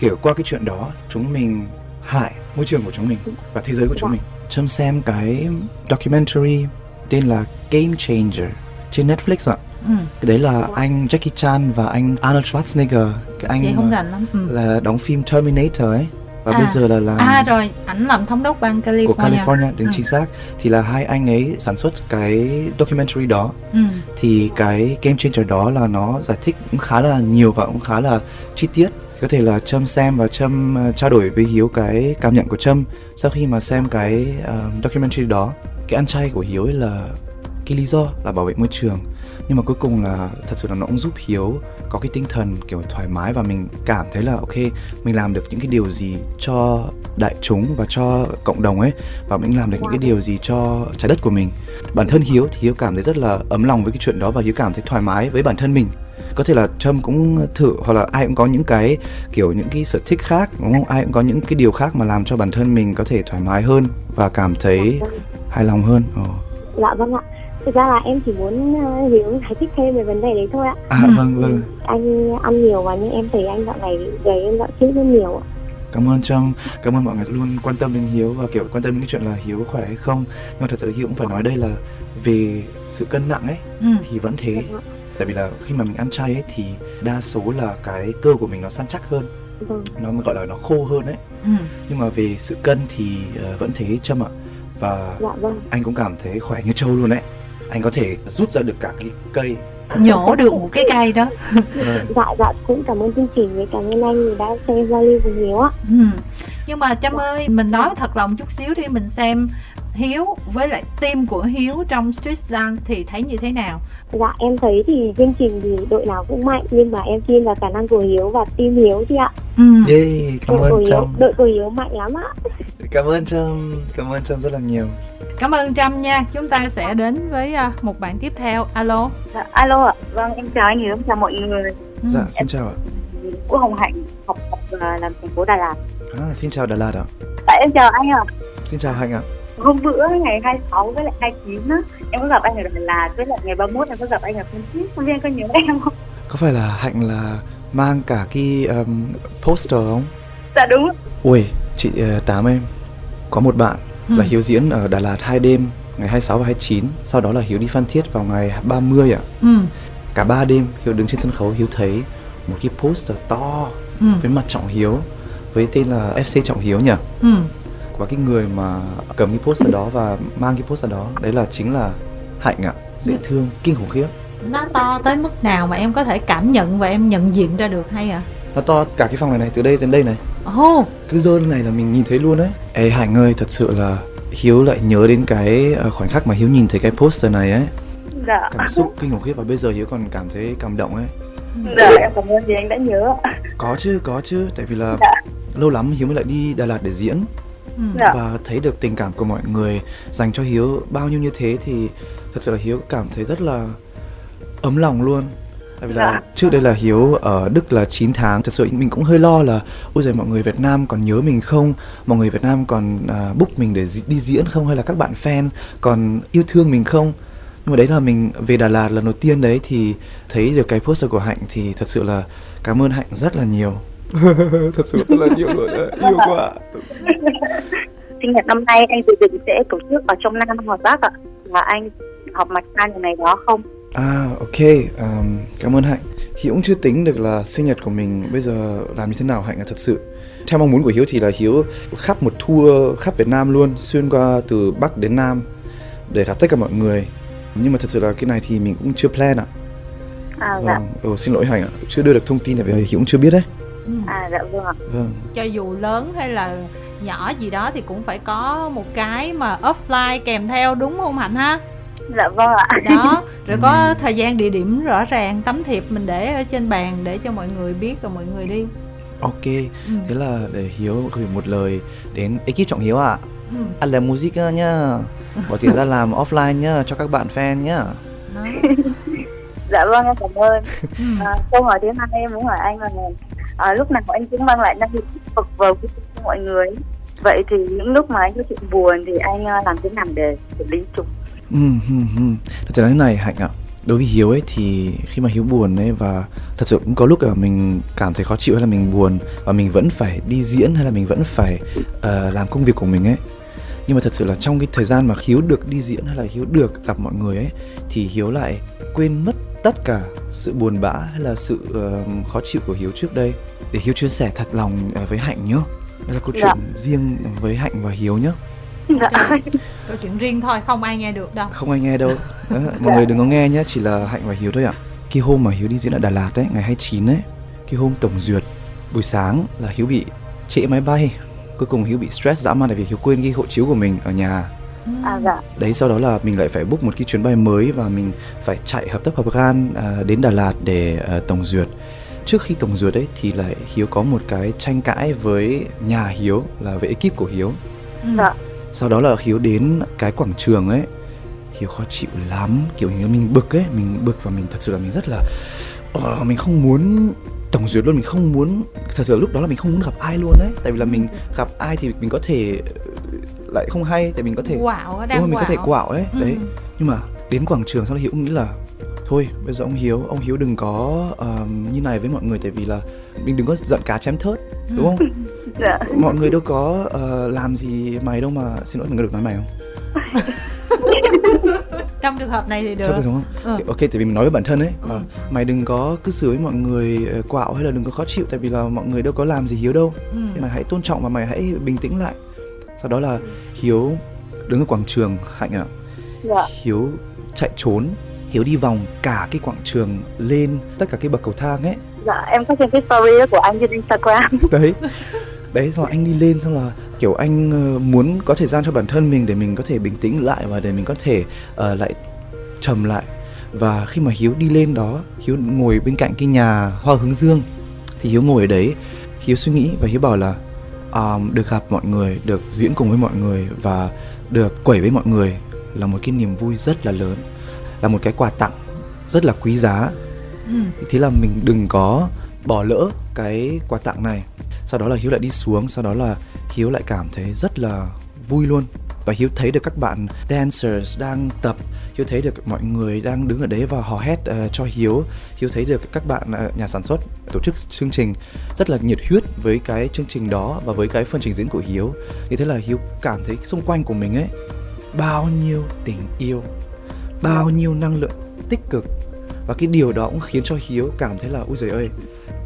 kiểu qua cái chuyện đó chúng mình hại môi trường của chúng mình và thế giới của chúng Dạ. mình. Trâm xem cái documentary tên là Game Changer trên Netflix ạ. Ừ. cái đấy là anh Jackie Chan và anh Arnold Schwarzenegger. Cái anh không mà rành lắm. Ừ. là đóng phim Terminator ấy và À. bây giờ là làm À rồi, ảnh làm thống đốc bang California của California đúng Ừ. chính xác thì là hai anh ấy sản xuất cái documentary đó ừ. thì cái game changer đó là nó giải thích cũng khá là nhiều và cũng khá là chi tiết có thể là trâm xem và trâm ờ, trao đổi với hiếu cái cảm nhận của trâm sau khi mà xem cái ờ, documentary đó cái ăn chay của hiếu ấy là cái lý do là bảo vệ môi trường nhưng mà cuối cùng là thật sự là nó cũng giúp hiếu có cái tinh thần kiểu thoải mái và mình cảm thấy là, ok, mình làm được những cái điều gì cho đại chúng và cho cộng đồng ấy, và mình làm được những cái điều gì cho trái đất của mình. Bản thân hiếu thì hiếu cảm thấy rất là ấm lòng với cái chuyện đó và hiếu cảm thấy thoải mái với bản thân mình. Có thể là trâm cũng thử, hoặc là ai cũng có những cái kiểu những cái sở thích khác, đúng không? Ai cũng có những cái điều khác mà làm cho bản thân mình có thể thoải mái hơn và cảm thấy hài lòng hơn. Ồ. dạ vâng ạ thực ra là em chỉ muốn ờ, Hiếu giải thích thêm về vấn đề đấy thôi ạ. À Ừ. vâng vâng. Anh ăn nhiều và nhưng em thấy anh dạo này gầy em dạo trước rất nhiều ạ. Cảm ơn trâm cảm ơn mọi người luôn quan tâm đến hiếu và kiểu quan tâm đến cái chuyện là hiếu khỏe hay không. Nhưng mà thật sự là hiếu cũng phải nói đây là về sự cân nặng ấy Ừ. thì vẫn thế. Vâng tại vì là khi mà mình ăn chay ấy thì đa số là cái cơ của mình nó săn chắc hơn. Vâng. Nó gọi là nó khô hơn ấy. Ừ. nhưng mà về sự cân thì ờ, vẫn thế trâm ạ. Và dạ vâng. anh cũng cảm thấy khỏe như trâu luôn đấy anh có thể rút ra được cả cái cây Nhổ được một cái cây đó Vâng. dạ dạ cũng cảm ơn chương trình với cảm ơn anh vì đã xem giao lưu cùng Hiếu ạ ừ. Nhưng mà Trâm ơi, mình nói thật lòng chút xíu đi Mình xem Hiếu với lại team của Hiếu trong Street Dance thì thấy như thế nào? dạ em thấy thì chương trình thì đội nào cũng mạnh nhưng mà em tin vào khả năng của Hiếu và team Hiếu chị ạ Ừ. Yay, cảm đội ơn Hiếu trâm đội của Hiếu mạnh lắm ạ cảm ơn trâm cảm ơn trâm rất là nhiều Cảm ơn Trâm nha Chúng ta sẽ đến với à, một bạn tiếp theo Alo Dạ, alo ạ. Vâng, em chào anh Hiếu, em chào mọi người. Ừ. dạ xin chào ạ Quốc Hồng Hạnh, học tập và làm thành phố Đà Lạt. à, xin chào đà lạt ạ Dạ, em chào anh ạ. xin chào hạnh ạ Hôm bữa ngày 26 với lại 29 á, em có gặp anh ở Đà Lạt, với lại ngày 31 em có gặp anh ở Phan Thiết. Không biết anh có nhớ em không? có phải là hạnh là mang cả cái um, poster không Dạ đúng. ui chị uh, tám em có một bạn Ừ. là hiếu diễn ở đà lạt hai đêm ngày 26 và 29 sau đó là Hiếu đi Phan Thiết vào ngày 30 ạ ừ cả ba đêm Hiếu đứng trên sân khấu Hiếu thấy một cái poster to ừ với mặt Trọng Hiếu với tên là FC Trọng Hiếu nhỉ ừ và cái người mà cầm cái poster đó và mang cái poster đó đấy là chính là Hạnh ạ. Dễ thương kinh khủng khiếp. Nó to tới mức nào mà em có thể cảm nhận và em nhận diện ra được hay à nó to cả cái phòng này này từ đây đến đây này. Ồ. Cứ dơn này là mình nhìn thấy luôn đấy. Ê Hạnh ơi thật sự là Hiếu lại nhớ đến cái ờ, khoảnh khắc mà Hiếu nhìn thấy cái poster này ấy. Dạ. cảm xúc kinh khủng khiếp và bây giờ Hiếu còn cảm thấy cảm động ấy. Dạ, em cảm ơn vì anh đã nhớ. có chứ có chứ. Tại vì là Dạ. lâu lắm Hiếu mới lại đi Đà Lạt để diễn ừ. Dạ. và thấy được tình cảm của mọi người dành cho Hiếu bao nhiêu như thế thì thật sự là Hiếu cảm thấy rất là ấm lòng luôn tại vì là Dạ. trước đây là Hiếu ở Đức là 9 tháng thật sự mình cũng hơi lo là ôi giời mọi người Việt Nam còn nhớ mình không mọi người Việt Nam còn uh, book mình để di- đi diễn không hay là các bạn fan còn yêu thương mình không nhưng mà đấy là mình về Đà Lạt lần đầu tiên đấy thì thấy được cái poster của Hạnh thì thật sự là cảm ơn Hạnh rất là nhiều [LAUGHS] thật sự rất là nhiều luôn đấy. yêu quá Sinh nhật năm nay anh dự định sẽ tổ chức ở trong Nam hoặc Bắc ạ. Và anh học mặt trăng ngày này đó không? À ok, um, cảm ơn Hạnh. Hiếu cũng chưa tính được là sinh nhật của mình bây giờ làm như thế nào Hạnh là thật sự. Theo mong muốn của Hiếu thì là Hiếu khắp một tour khắp Việt Nam luôn, xuyên qua từ Bắc đến Nam để gặp tất cả mọi người. Nhưng mà thật sự là cái này thì mình cũng chưa plan ạ. À dạ. Vâng, ừ, xin lỗi Hạnh ạ, chưa đưa được thông tin vì Hiếu cũng chưa biết đấy. Ừ. À dạ vâng ạ. Vâng, cho dù lớn hay là nhỏ gì đó thì cũng phải có một cái mà offline kèm theo đúng không hạnh ha Dạ vâng ạ. đó [LAUGHS] rồi có Ừ. thời gian địa điểm rõ ràng tấm thiệp mình để ở trên bàn để cho mọi người biết rồi mọi người đi ok. ừ. Thế là để Hiếu gửi một lời đến ekip Trọng Hiếu ạ. Ừ. Ăn làm music nhá. Bỏ tiền ra làm offline nhá cho các bạn fan nhá. Đó. [LAUGHS] Dạ vâng em cảm ơn. Ừ. À, câu hỏi thứ hai em muốn hỏi anh là à, lúc nào anh cũng mang lại năng lượng tích cực vào cho mọi người. Vậy thì những lúc mà anh có chuyện buồn thì anh à, làm thế nào để xử lý chúng? Ừ, ừ, ừ. Thật sự là thế này Hạnh ạ Đối với Hiếu ấy thì khi mà Hiếu buồn ấy và thật sự cũng có lúc là mình cảm thấy khó chịu hay là mình buồn và mình vẫn phải đi diễn hay là mình vẫn phải uh, làm công việc của mình ấy nhưng mà thật sự là trong cái thời gian mà Hiếu được đi diễn hay là Hiếu được gặp mọi người ấy thì Hiếu lại quên mất tất cả sự buồn bã hay là sự ờ, khó chịu của Hiếu trước đây. Để Hiếu chia sẻ thật lòng ờ, với Hạnh nhá đây là câu Dạ. chuyện riêng với Hạnh và Hiếu nhá Dạ. câu chuyện riêng thôi không ai nghe được đâu. Không ai nghe đâu. Đó, mọi người đừng có nghe nhé chỉ là hạnh và hiếu thôi ạ. Cái hôm mà hiếu đi diễn ở đà lạt đấy ngày 29 ấy cái hôm tổng duyệt buổi sáng là hiếu bị trễ máy bay cuối cùng hiếu bị stress dã man tại vì hiếu quên cái hộ chiếu của mình ở nhà. À dạ. đấy sau đó là mình lại phải book một cái chuyến bay mới và mình phải chạy hợp tác hợp gan à, đến Đà Lạt để à, tổng duyệt trước khi tổng duyệt ấy thì lại Hiếu có một cái tranh cãi với nhà Hiếu là với ekip của Hiếu Ừ. Dạ. sau đó là hiếu đến cái quảng trường ấy hiếu khó chịu lắm kiểu như mình bực ấy mình bực và mình thật sự là mình rất là ờ, mình không muốn tổng duyệt luôn mình không muốn thật sự lúc đó là mình không muốn gặp ai luôn đấy. Tại vì là mình gặp ai thì mình có thể ờ, lại không hay tại mình có thể đúng đang rồi mình có thể quạo. ấy Ừ. đấy. Nhưng mà đến quảng trường sau đó hiếu nghĩ là thôi bây giờ ông hiếu ông hiếu đừng có ờm, như này với mọi người tại vì là mình đừng có giận cá chém thớt đúng không? [LAUGHS] Dạ. mọi người đâu có ờ, làm gì mày đâu mà xin lỗi mình có được nói mày không [LAUGHS] [LAUGHS] trong trường hợp này thì được được đúng không? Ừ. Thì Ok, tại vì mình nói với bản thân ấy Ừ. là mày đừng có cư xử với mọi người ờ, quạo hay là đừng có khó chịu tại vì là mọi người đâu có làm gì Hiếu đâu. Ừ. Nhưng mà hãy tôn trọng và mày hãy bình tĩnh lại. Sau đó là Hiếu đứng ở quảng trường Hạnh ạ. Dạ. Hiếu chạy trốn. Hiếu đi vòng cả cái quảng trường lên tất cả cái bậc cầu thang ấy. Dạ em có xem cái story của anh trên Instagram. Đấy. Đấy xong rồi anh đi lên xong là kiểu anh ờ, muốn có thời gian cho bản thân mình để mình có thể bình tĩnh lại và để mình có thể ờ, lại trầm lại. Và khi mà Hiếu đi lên đó Hiếu ngồi bên cạnh cái nhà hoa hướng dương thì Hiếu ngồi ở đấy. Hiếu suy nghĩ và Hiếu bảo là um, được gặp mọi người được diễn cùng với mọi người và được quẩy với mọi người là một cái niềm vui rất là lớn là một cái quà tặng rất là quý giá. Ừ. thế là mình đừng có bỏ lỡ cái quà tặng này. Sau đó là hiếu lại đi xuống sau đó là hiếu lại cảm thấy rất là vui luôn. Và hiếu thấy được các bạn dancers đang tập hiếu thấy được mọi người đang đứng ở đấy và hò hét uh, cho hiếu. Hiếu thấy được các bạn uh, nhà sản xuất tổ chức chương trình rất là nhiệt huyết với cái chương trình đó và với cái phần trình diễn của hiếu. Như thế là hiếu cảm thấy xung quanh của mình ấy bao nhiêu tình yêu bao nhiêu năng lượng tích cực. Và cái điều đó cũng khiến cho hiếu cảm thấy là ui giời ơi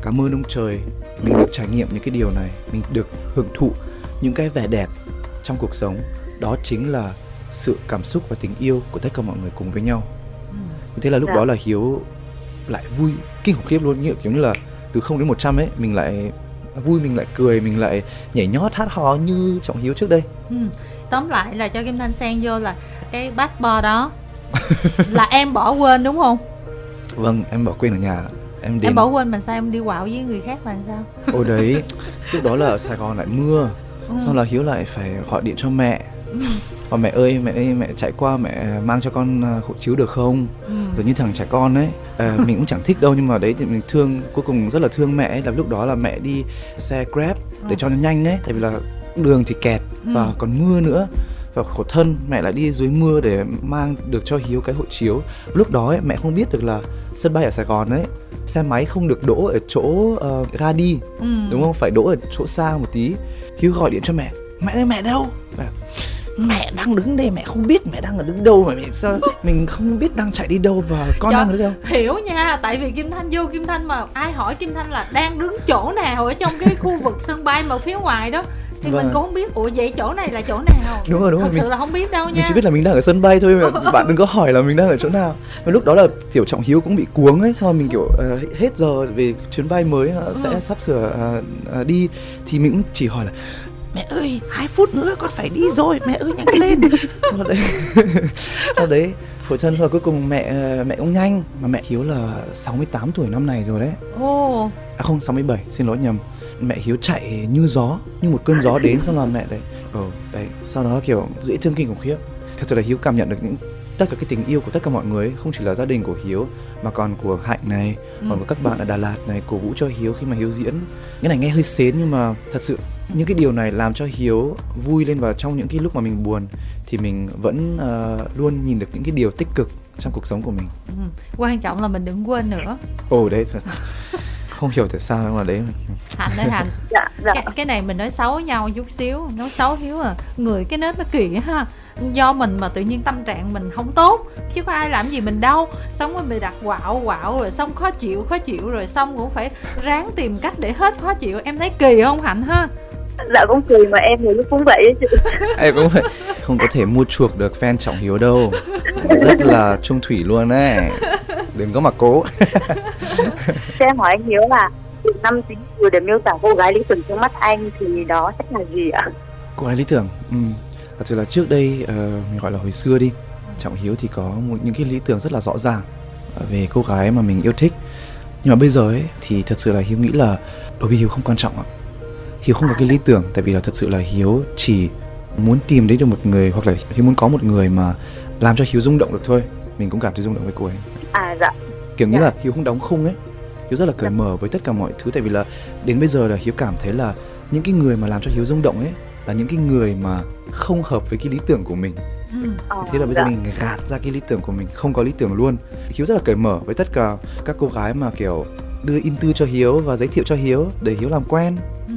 cảm ơn ông trời mình được trải nghiệm những cái điều này mình được hưởng thụ những cái vẻ đẹp trong cuộc sống đó chính là sự cảm xúc và tình yêu của tất cả mọi người cùng với nhau. Như thế là lúc Dạ. đó là hiếu lại vui kinh khủng khiếp luôn như kiểu như là từ 0 đến 100 ấy mình lại vui mình lại cười mình lại nhảy nhót hát hò như trọng hiếu trước đây. Ừ. tóm lại là cho kim thanh xen vô là cái passport đó [LAUGHS] là em bỏ quên đúng không? Vâng em bỏ quên ở nhà em đến em bỏ quên mà sao em đi quạo với người khác là sao? Ôi đấy, [LAUGHS] lúc đó là ở Sài Gòn lại mưa Ừ. Xong là Hiếu lại phải gọi điện cho mẹ Và mẹ ơi, mẹ ơi, mẹ chạy qua mẹ mang cho con à, hộ chiếu được không? ừ. Rồi như thằng trẻ con ấy à, [LAUGHS] Mình cũng chẳng thích đâu nhưng mà đấy thì mình thương Cuối cùng rất là thương mẹ ấy là lúc đó là mẹ đi xe Grab để cho nó nhanh ấy Tại vì là đường thì kẹt Ừ. và còn mưa nữa và khổ thân mẹ lại đi dưới mưa để mang được cho Hiếu cái hộ chiếu. Lúc đó ấy, mẹ không biết được là sân bay ở Sài Gòn ấy xe máy không được đỗ ở chỗ uh, ga đi Ừ. đúng không? Phải đỗ ở chỗ xa một tí. Hiếu gọi điện cho mẹ mẹ ơi mẹ đâu? Mẹ, mẹ đang đứng đây mẹ không biết mẹ đang ở đứng đâu mà mẹ sao [LAUGHS] mình không biết đang chạy đi đâu và con Trời. đang ở đâu. hiểu nha tại vì kim thanh vô kim thanh mà ai hỏi kim thanh là đang đứng chỗ nào ở trong cái khu vực sân bay mà phía ngoài đó thì Vâng. mình cũng không biết. Ủa vậy chỗ này là chỗ nào? Đúng rồi đúng thật rồi sự mình, là không biết đâu nha mình chỉ biết là mình đang ở sân bay thôi mà [LAUGHS] bạn đừng có hỏi là mình đang ở chỗ nào. Và lúc đó là tiểu trọng hiếu cũng bị cuống ấy xong rồi mình kiểu ờ, hết giờ về chuyến bay mới nó sẽ Ừ. sắp sửa ờ, ờ, đi. Thì mình cũng chỉ hỏi là mẹ ơi hai phút nữa con phải đi rồi mẹ ơi nhanh lên. [LAUGHS] Sau đấy [LAUGHS] sau đấy khổ thân sau cuối cùng mẹ mẹ cũng nhanh. Mà mẹ hiếu là 68 tuổi năm này rồi đấy. Ồ. À không 67 xin lỗi nhầm mẹ hiếu chạy như gió như một cơn gió đến xong là mẹ đấy. Ờ [LAUGHS] đấy sau đó kiểu dễ thương kinh khủng khiếp. Thật sự là hiếu cảm nhận được những tất cả cái tình yêu của tất cả mọi người ấy, không chỉ là gia đình của hiếu mà còn của hạnh này Ừ. còn của các bạn ở đà lạt này cổ vũ cho hiếu khi mà hiếu diễn. Cái này nghe hơi xến nhưng mà thật sự những cái điều này làm cho hiếu vui lên và trong những cái lúc mà mình buồn thì mình vẫn ờ, luôn nhìn được những cái điều tích cực trong cuộc sống của mình. Ừ. quan trọng là mình đừng quên nữa. Ồ đấy thật- [LAUGHS] không hiểu tại sao nhưng mà đấy. Hạnh ơi hạnh. [LAUGHS] Dạ dạ. Cái, cái này mình nói xấu nhau chút xíu nói xấu hiếu à. Người cái nết nó kỳ ha. Do mình mà tự nhiên tâm trạng mình không tốt chứ có ai làm gì mình đâu. Xong rồi mình đặt quạo quạo rồi xong khó chịu khó chịu rồi xong cũng phải ráng tìm cách để hết khó chịu. Em thấy kỳ không hạnh ha? Dạ cũng cười mà em nhiều lúc cũng vậy ấy chị Em cũng phải không có thể mua chuộc được fan trọng hiếu đâu. Rất là trung thủy luôn ấy đừng có mà cố. [LAUGHS] Thế em hỏi anh Hiếu là năm tính từ để miêu tả cô gái lý tưởng trong mắt anh thì đó sẽ là gì ạ? cô gái lý tưởng ừ. thật sự là trước đây ờ, mình gọi là hồi xưa đi. Trọng hiếu thì có một những cái lý tưởng rất là rõ ràng ờ, về cô gái mà mình yêu thích. Nhưng mà bây giờ ấy thì thật sự là hiếu nghĩ là đối với hiếu không quan trọng ạ. Hiếu không có cái lý tưởng tại vì là thật sự là hiếu chỉ muốn tìm đến được một người hoặc là hiếu muốn có một người mà làm cho hiếu rung động được thôi. Mình cũng cảm thấy rung động với cô ấy À dạ, kiểu như Dạ. là hiếu không đóng khung ấy hiếu rất là cởi mở với tất cả mọi thứ tại vì là đến bây giờ là hiếu cảm thấy là những cái người mà làm cho hiếu rung động ấy là những cái người mà không hợp với cái lý tưởng của mình ừ. ờ, thế là bây giờ dạ. mình gạt ra cái lý tưởng của mình không có lý tưởng luôn hiếu rất là cởi mở với tất cả các cô gái mà kiểu đưa in tư cho hiếu và giới thiệu cho hiếu để hiếu làm quen. Ừ.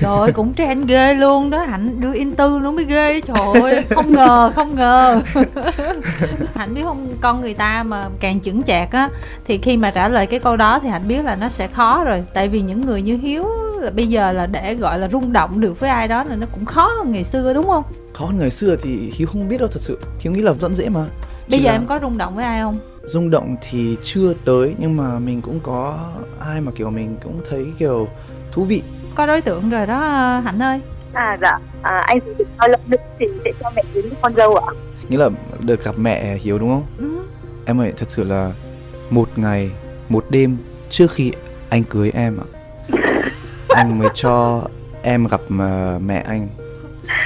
Trời ơi, cũng trend ghê luôn đó. Hạnh đưa in tư nó mới ghê Trời ơi không ngờ không ngờ. [LAUGHS] Hạnh biết không con người ta mà càng chững chạc á Thì khi mà trả lời cái câu đó thì Hạnh biết là nó sẽ khó rồi. Tại vì những người như Hiếu là bây giờ là để gọi là rung động được với ai đó là nó cũng khó hơn ngày xưa đúng không? Khó hơn ngày xưa thì hiếu không biết đâu thật sự. Hiếu nghĩ là vẫn dễ mà. Bây Chỉ giờ là em có rung động với ai không rung động thì chưa tới nhưng mà mình cũng có ai mà kiểu mình cũng thấy kiểu thú vị Có đối tượng rồi đó Hạnh ơi À dạ, à, anh sử dụng bao lâu nữa thì sẽ cho mẹ đến con dâu ạ? nghĩa là được gặp mẹ hiếu đúng không ừ. Em ơi, thật sự là một ngày, một đêm trước khi anh cưới em ạ. [LAUGHS] anh mới cho em gặp mà mẹ anh.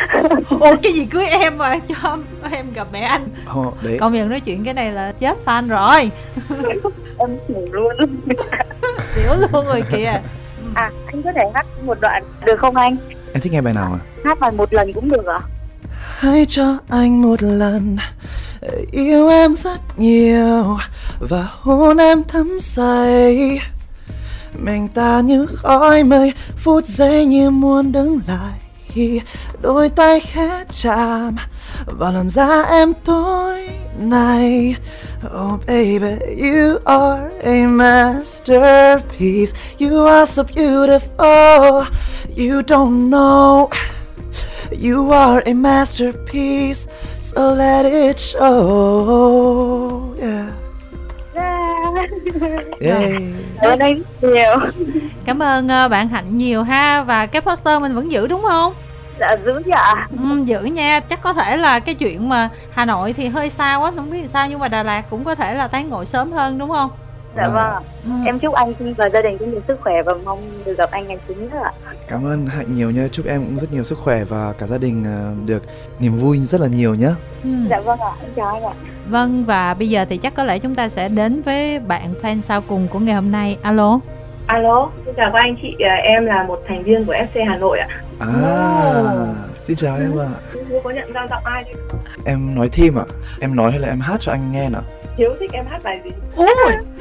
[LAUGHS] Ủa cái gì cưới em mà cho em gặp mẹ anh Ồ, đấy. Công nhận nói chuyện cái này là chết fan rồi [LAUGHS] Em ngủ luôn. [LAUGHS] Xỉu luôn rồi kìa À, anh có thể hát một đoạn được không anh? Em thích nghe bài nào à? Hát bài một lần cũng được ạ? Hãy cho anh một lần yêu em rất nhiều và hôn em thấm say. Mình ta như khói mây, phút giây như muốn đứng lại khi đôi tay khẽ chạm vào làn da em tối nay Oh baby, you are a masterpiece. You are so beautiful. You don't know. You are a masterpiece. So let it show. Yeah. Yeah. Cảm ơn anh nhiều. cảm ơn ờ, bạn hạnh nhiều ha và cái poster mình vẫn giữ đúng không Dạ giữ chị ạ. ừ, giữ nha chắc có thể là cái chuyện mà hà nội thì hơi xa quá không biết sao nhưng mà đà lạt cũng có thể là tán ngộ sớm hơn đúng không Dạ vâng ạ. ừ. Em chúc anh và gia đình có nhiều sức khỏe và mong được gặp anh ngày chính nữa ạ. Cảm ơn Hạnh nhiều nha. Chúc em cũng rất nhiều sức khỏe và cả gia đình ờ, được niềm vui rất là nhiều nhé. Ừ. Dạ vâng ạ. Em chào anh ạ. vâng và bây giờ thì chắc có lẽ chúng ta sẽ đến với bạn fan sau cùng của ngày hôm nay alo Alo, xin chào các anh chị, À, em là một thành viên của FC Hà Nội ạ. À, xin chào em ạ. Hiếu có nhận ra giọng ai đi? Em nói thêm ạ. Em nói hay là em hát cho anh nghe nào? Hiếu thích em hát bài gì? ôi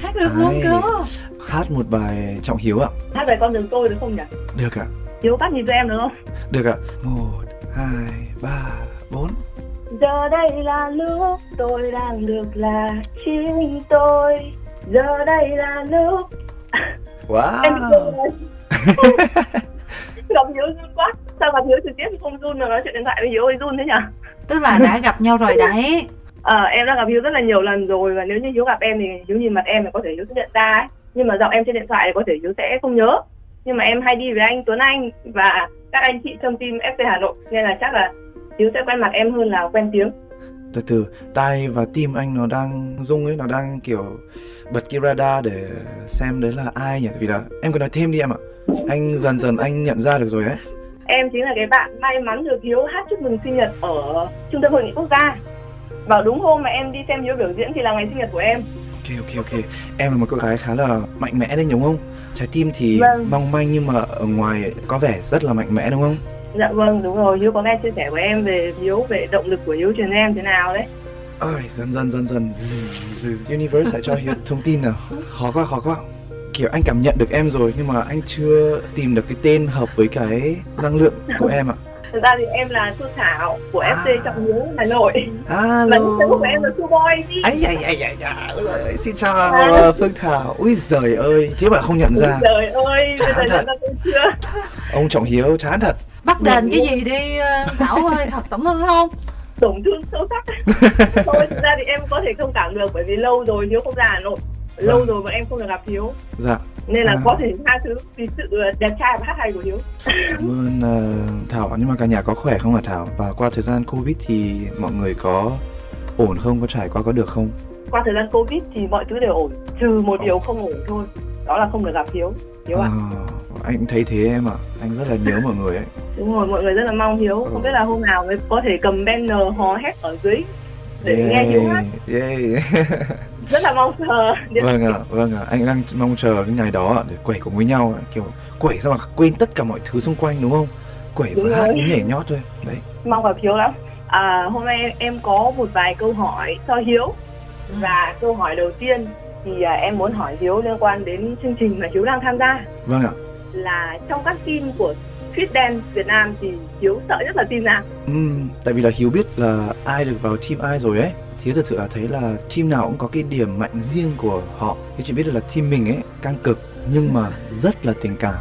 hát được luôn Ai. cơ Hát một bài Trọng Hiếu ạ. Hát bài con đường tôi được không nhỉ? Được ạ. Hiếu bắt nhịp cho em được không? Được ạ. Một, hai, ba, bốn. Giờ đây là lúc tôi đang được là chính tôi. Giờ đây là lúc Wow. em gặp [LAUGHS] Hiếu run quá. Sao gặp Hiếu trực tiếp không run mà nói chuyện điện thoại với Hiếu thì run thế nhỉ? tức là đã gặp nhau rồi đấy Ờ, em đã gặp Hiếu rất là nhiều lần rồi và nếu như Hiếu gặp em thì Hiếu nhìn mặt em thì có thể Hiếu sẽ nhận ra ấy. Nhưng mà giọng em trên điện thoại thì có thể Hiếu sẽ không nhớ. Nhưng mà em hay đi với anh Tuấn Anh và các anh chị trong team FC Hà Nội nên là chắc là Hiếu sẽ quen mặt em hơn là quen tiếng. Từ từ, tai và tim anh nó đang rung ấy, nó đang kiểu bật cái radar để xem đấy là ai nhỉ? Vì đó, em cứ nói thêm đi em ạ. Anh dần dần anh nhận ra được rồi ấy. Em chính là cái bạn may mắn được Hiếu hát chúc mừng sinh nhật ở Trung tâm Hội nghị Quốc gia. Vào đúng hôm mà em đi xem Hiếu biểu diễn thì là ngày sinh nhật của em. Ok ok ok. Em là một cô gái khá là mạnh mẽ đấy đúng không? Trái tim thì Vâng. mong manh nhưng mà ở ngoài có vẻ rất là mạnh mẽ đúng không? Dạ vâng, đúng rồi. Hiếu có nghe chia sẻ của em về Hiếu, về động lực của Hiếu truyền em thế nào đấy. Ôi, dần dần dần dần Universe hãy cho Hiếu [LAUGHS] thông tin nào Khó quá, khó quá Kiểu anh cảm nhận được em rồi Nhưng mà anh chưa tìm được cái tên hợp với cái năng lượng của em ạ Thực ra thì em là Thu Thảo của À. FC Trọng Hiếu Hà Nội. Và Alo Facebook của em là Thu Boy đi. Ấy ai ai ai ôi, Xin chào ờ, Phương Thảo Ui giời ơi Thế mà không nhận ra Trời ơi, bây giờ Chán thật. nhận ra tôi chưa? Ông Trọng Hiếu chán thật bắt đền cái gì đi ờ, thảo ơi thật tẩm hư không Tổn thương sâu sắc. [LAUGHS] Thôi, thực ra thì em có thể thông cảm được bởi vì lâu rồi Hiếu không ra Hà Nội. Lâu Vâng. rồi bọn em không được gặp Hiếu. Dạ Nên là À. có thể tha thứ vì sự đẹp trai và hát hay của Hiếu. Cảm ơn ờ, Thảo Nhưng mà cả nhà có khỏe không hả Thảo Và qua thời gian Covid thì mọi người có ổn không Có trải qua có được không Qua thời gian Covid thì mọi thứ đều ổn. Trừ một điều không ổn thôi. Đó là không được gặp Hiếu. Hiếu ạ. Ờ, Anh cũng thấy thế em ạ Anh rất là nhớ mọi người ấy Đúng rồi, mọi người rất là mong Hiếu. Ừ. Không biết là hôm nào mới có thể cầm banner hò hét ở dưới để nghe Hiếu hát. yeah. [LAUGHS] Rất là mong chờ. vâng ạ, vâng ạ. Anh đang mong chờ cái ngày đó ạ, để quẩy cùng với nhau ạ. Kiểu quẩy sao mà quên tất cả mọi thứ xung quanh đúng không? Quẩy Đúng vừa hát rồi. với nhảy nhót thôi. Đấy. mong gặp Hiếu lắm. À, hôm nay em, có một vài câu hỏi cho Hiếu và câu hỏi đầu tiên thì à, em muốn hỏi Hiếu liên quan đến chương trình mà Hiếu đang tham gia Vâng ạ. là trong các team của Street Dance Việt Nam thì Hiếu sợ nhất là team nào? Ừm, tại vì là Hiếu biết là ai được vào team ai rồi ấy. Thì thật sự là thấy là team nào cũng có cái điểm mạnh riêng của họ. Hiếu chỉ biết được là team mình ấy căng cực nhưng mà rất là tình cảm,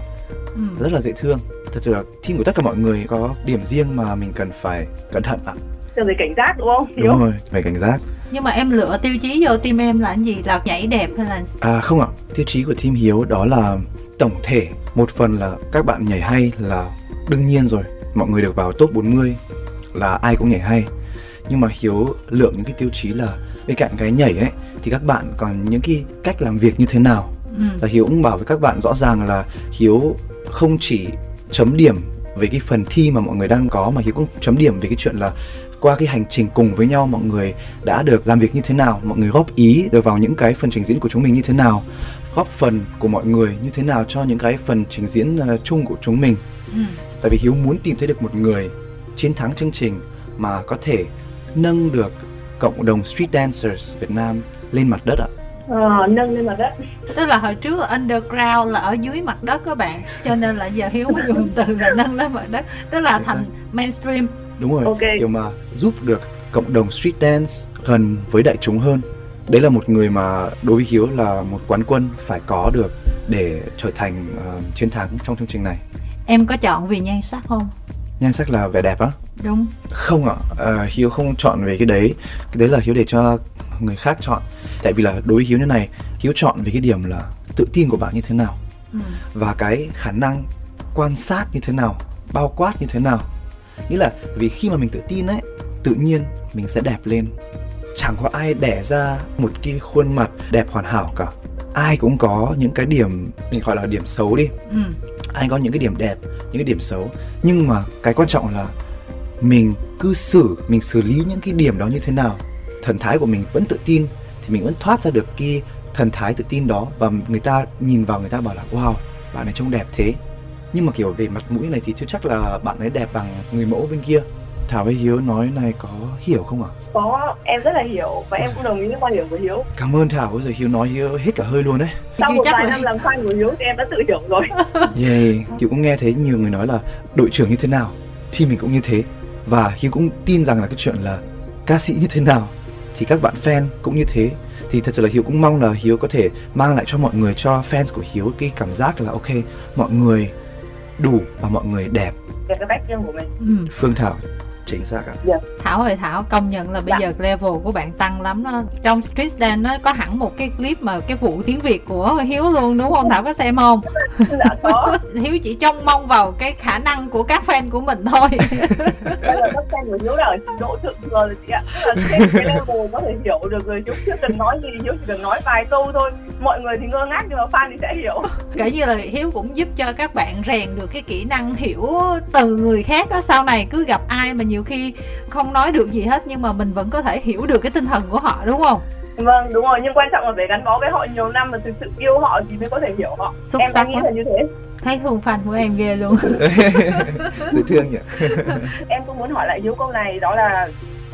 ừ. rất là dễ thương. Thật sự là team của tất cả mọi người có điểm riêng mà mình cần phải cẩn thận ạ. Cần phải cảnh giác đúng không? Hiếu? Đúng rồi, phải cảnh giác. nhưng mà em lựa tiêu chí vô team em là cái gì là nhảy đẹp hay là À không ạ, tiêu chí của team Hiếu đó là tổng thể Một phần là các bạn nhảy hay là đương nhiên rồi Mọi người được vào top 40 là ai cũng nhảy hay Nhưng mà Hiếu lượng những cái tiêu chí là bên cạnh cái nhảy ấy Thì các bạn còn những cái cách làm việc như thế nào ừ. Là Hiếu cũng bảo với các bạn rõ ràng là Hiếu không chỉ chấm điểm về cái phần thi mà mọi người đang có Mà Hiếu cũng chấm điểm về cái chuyện là qua cái hành trình cùng với nhau mọi người đã được làm việc như thế nào mọi người góp ý được vào những cái phần trình diễn của chúng mình như thế nào góp phần của mọi người như thế nào cho những cái phần trình diễn ờ, chung của chúng mình Ừ. tại vì hiếu muốn tìm thấy được một người chiến thắng chương trình mà có thể nâng được cộng đồng street dancers Việt Nam lên mặt đất ạ. Ờ, nâng lên mặt đất. Tức là hồi trước là underground là ở dưới mặt đất các bạn cho nên là giờ hiếu mới dùng từ là nâng lên mặt đất tức là thành mainstream. Đúng rồi Ok. kiểu mà giúp được cộng đồng street dance gần với đại chúng hơn. Đấy là một người mà đối với hiếu là một quán quân phải có được để trở thành ờ, chiến thắng trong chương trình này. Em có chọn vì nhan sắc không? Nhan sắc là vẻ đẹp á đúng. Không ạ. Ờ, hiếu không chọn về cái đấy. Cái đấy là hiếu để cho người khác chọn. Tại vì là đối với hiếu như này hiếu chọn về cái điểm là tự tin của bạn như thế nào. Ừ. và cái khả năng quan sát như thế nào bao quát như thế nào. Nghĩa là vì khi mà mình tự tin ấy tự nhiên mình sẽ đẹp lên. Chẳng có ai đẻ ra một cái khuôn mặt đẹp hoàn hảo cả. Ai cũng có những cái điểm mình gọi là điểm xấu đi. Ừ. ai có những cái điểm đẹp những cái điểm xấu. Nhưng mà cái quan trọng là mình cư xử mình xử lý những cái điểm đó như thế nào thần thái của mình vẫn tự tin thì mình vẫn thoát ra được cái thần thái tự tin đó và người ta nhìn vào người ta bảo là wow bạn này trông đẹp thế. Nhưng mà kiểu về mặt mũi này thì chưa chắc là bạn ấy đẹp bằng người mẫu bên kia. Thảo với hiếu nói này có hiểu không ạ? Có em rất là hiểu và em cũng đồng ý với quan điểm của hiếu. Cảm ơn thảo rồi hiếu nói hiếu hết cả hơi luôn đấy. Sau một chắc vài là- năm làm fan của hiếu thì em đã tự hiểu rồi. [LAUGHS] Yeah, Hiếu cũng nghe thấy nhiều người nói là đội trưởng như thế nào thì mình cũng như thế và Hiếu cũng tin rằng là cái chuyện là ca sĩ như thế nào thì các bạn fan cũng như thế. Thì thật sự là Hiếu cũng mong là Hiếu có thể mang lại cho mọi người cho fans của Hiếu cái cảm giác là ok mọi người đủ và mọi người đẹp. Về cái vách riêng của mình. Ừ. Phương Thảo chính xác ạ. Thảo ơi Thảo công nhận là bây Dạ. giờ level của bạn tăng lắm đó. Trong Street Dance nó có hẳn một cái clip mà cái vụ tiếng Việt của Hiếu luôn đúng không? Thảo có xem không? Đã có. [LAUGHS] Hiếu chỉ trông mong vào cái khả năng của các fan của mình thôi. Bây giờ các fan của hiếu là độ thượng thừa rồi chị ạ. Là cái level có thể hiểu được rồi. Hiếu chưa cần nói gì hiếu chỉ cần nói vài câu thôi. Mọi người thì ngơ ngác nhưng mà fan thì sẽ hiểu. Kể như là Hiếu cũng giúp cho các bạn rèn được cái kỹ năng hiểu từ người khác đó sau này cứ gặp ai mà nhiều khi không nói được gì hết nhưng mà mình vẫn có thể hiểu được cái tinh thần của họ đúng không? Vâng đúng rồi. Nhưng quan trọng là phải gắn bó với họ nhiều năm và thực sự yêu họ thì mới có thể hiểu họ. Xuất em nghĩ là như thế. Thấy thương fan của em ghê luôn. [LAUGHS] [LAUGHS] Dễ thương nhỉ? [LAUGHS] Em cũng muốn hỏi lại hiếu câu này đó là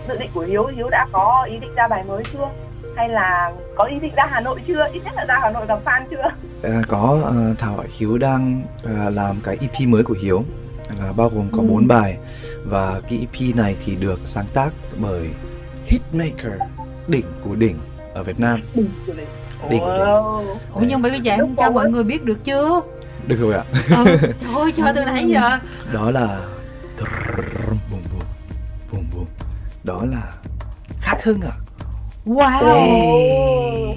dự định của hiếu. Hiếu đã có ý định ra bài mới chưa? Hay là có ý định ra hà nội chưa? Ít nhất là ra hà nội gặp fan chưa? À, có à, Thảo hỏi Hiếu đang à, làm cái EP mới của Hiếu. Là bao gồm có Ừ. 4 bài và cái EP này thì được sáng tác bởi hitmaker đỉnh của đỉnh ở Việt Nam. Đỉnh của đỉnh. Đỉnh của đỉnh. Wow. ủa nhưng mà bây giờ em cho mọi người biết được chưa? Được rồi ạ. Ừ. trời ơi chờ từ nãy giờ. [LAUGHS] Đó là đó là Khắc Hưng à wow.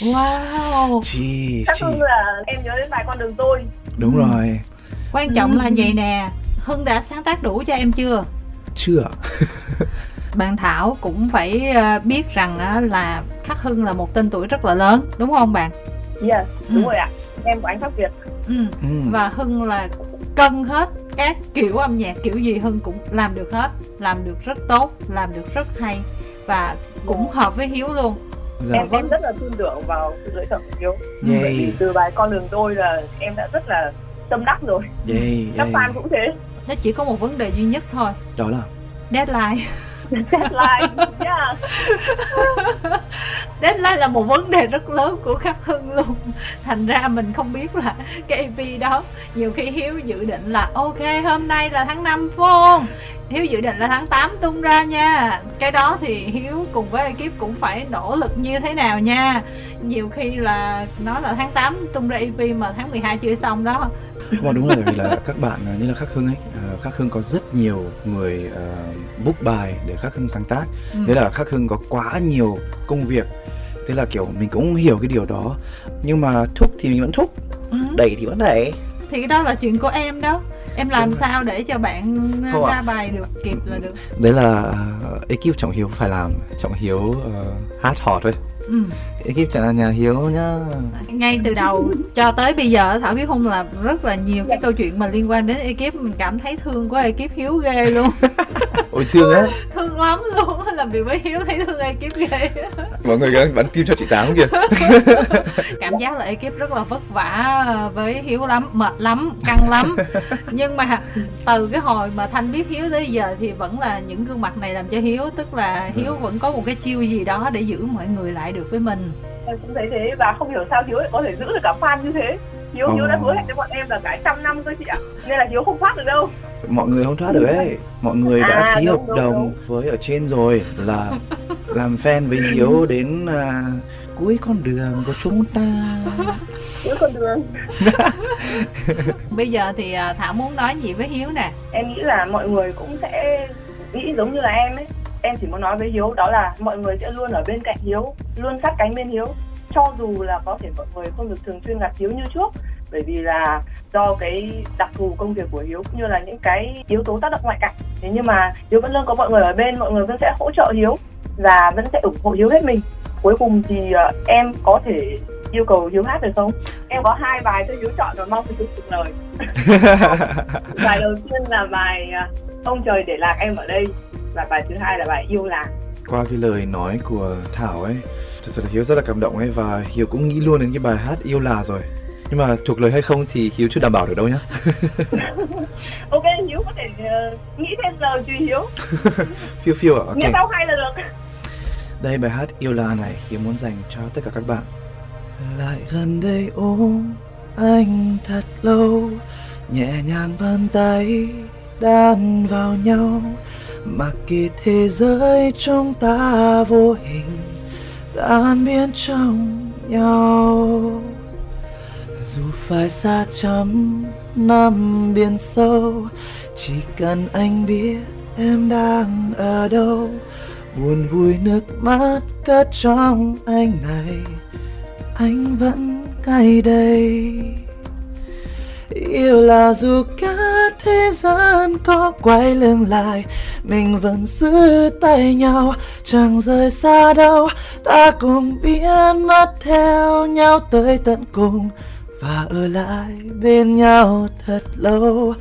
Wow. Chi không là em nhớ đến bài con đường tôi. Đúng Ừ. rồi. Quan trọng là Ừ. vậy nè hưng đã sáng tác đủ cho em chưa chưa [LAUGHS] bạn thảo cũng phải ờ, biết rằng á, là khắc hưng là một tên tuổi rất là lớn đúng không bạn yes đúng Ừ. rồi ạ em của anh Pháp Việt ừ. ừ. và hưng là cân hết các kiểu âm nhạc kiểu gì hưng cũng làm được hết làm được rất tốt làm được rất hay và cũng hợp với hiếu luôn dạ em em rất là tin tưởng vào sự lựa chọn của hiếu Yay. bởi vì từ bài con đường tôi là em đã rất là tâm đắc rồi yay, các yay. fan cũng thế nó chỉ có một vấn đề duy nhất thôi. Đó là deadline. Deadline yeah. [LAUGHS] deadline là một vấn đề rất lớn của khắc hưng luôn. Thành ra mình không biết là cái EP đó nhiều khi hiếu dự định là ok hôm nay là tháng 5 phải không? Hiếu dự định là tháng 8 tung ra nha. Cái đó thì hiếu cùng với ekip cũng phải nỗ lực như thế nào nha. Nhiều khi là nó là tháng 8 tung ra EP mà tháng 12 chưa xong đó Không, mà đúng bởi vì là các bạn à, như là Khắc Hưng ấy à, Khắc Hưng có rất nhiều người à, book bài để Khắc Hưng sáng tác. Ừ. thế là Khắc Hưng có quá nhiều công việc. Thế là kiểu mình cũng hiểu cái điều đó. Nhưng mà thúc thì mình vẫn thúc Ừ. đẩy thì vẫn đẩy. Thì cái đó là chuyện của em đó em làm Đúng sao để cho bạn uh, Không ra bài được kịp là được? Đấy là uh, ekip trọng hiếu phải làm. Trọng hiếu uh, hát hò thôi. Ừ. ekip nhà, nhà hiếu nhá. Ngay từ đầu [LAUGHS] cho tới bây giờ thảo biết không là rất là nhiều cái câu chuyện mà liên quan đến ekip. Mình cảm thấy thương của ekip hiếu ghê luôn. [LAUGHS] Ôi thương á. [LAUGHS] Thương lắm luôn làm việc với hiếu thấy thương ekip ghê mọi người bắn tim cho chị tám kìa. Cảm giác là ekip rất là vất vả với hiếu lắm mệt lắm căng lắm. nhưng mà từ cái hồi mà thanh biết hiếu tới giờ thì vẫn là những gương mặt này làm cho hiếu tức là hiếu vẫn có một cái chiêu gì đó để giữ mọi người lại được với mình. Em cũng thấy thế và không hiểu sao hiếu lại có thể giữ được cả fan như thế. Hiếu hiếu đã hứa hẹn với bọn em là cả trăm năm cơ chị ạ. Nên là hiếu không thoát được đâu. Mọi người không thoát được ấy. Mọi người đã À, ký đúng, hợp đúng, đồng đúng. với ở trên rồi là làm fan với hiếu đến à, cuối con đường của chúng ta. [LAUGHS] Hiếu con đường. [LAUGHS] Bây giờ thì à, thảo muốn nói gì với hiếu nè? Em nghĩ là mọi người cũng sẽ nghĩ giống như là em ấy. Em chỉ muốn nói với hiếu đó là mọi người sẽ luôn ở bên cạnh hiếu luôn sát cánh bên hiếu. Cho dù là có thể mọi người không được thường xuyên gặp hiếu như trước bởi vì là do cái đặc thù công việc của hiếu cũng như là những cái yếu tố tác động ngoại cảnh. Thế nhưng mà hiếu vẫn luôn có mọi người ở bên mọi người vẫn sẽ hỗ trợ hiếu và vẫn sẽ ủng hộ hiếu hết mình cuối cùng thì ờ, em có thể yêu cầu hiếu hát được không? Em có hai bài cho hiếu chọn và mong hiếu chịu lời. [LAUGHS] Bài đầu tiên là bài à, ông trời để lạc em ở đây và bài thứ hai là bài yêu lạc. Qua cái lời nói của thảo ấy thật sự là hiếu rất là cảm động ấy và hiếu cũng nghĩ luôn đến cái bài hát yêu là rồi. Nhưng mà thuộc lời hay không thì hiếu chưa đảm bảo được đâu nhá. [LAUGHS] Ok hiếu có thể ờ, nghĩ thêm giờ tùy hiếu. [LAUGHS] Phiêu phiêu ạ nghe ok sau hay là được đây bài hát yêu là này hiếu muốn dành cho tất cả các bạn. Lại gần đây ôm anh thật lâu, nhẹ nhàng bàn tay đan vào nhau. Mặc kệ thế giới chúng ta vô hình, tan biến trong nhau. Dù phải xa trăm năm biển sâu, chỉ cần anh biết em đang ở đâu buồn vui nước mắt cất trong anh này, anh vẫn ngay đây. Yêu là dù cả thế gian có quay lưng lại, mình vẫn giữ tay nhau, chẳng rời xa đâu. Ta cùng biến mất theo nhau tới tận cùng và ở lại bên nhau thật lâu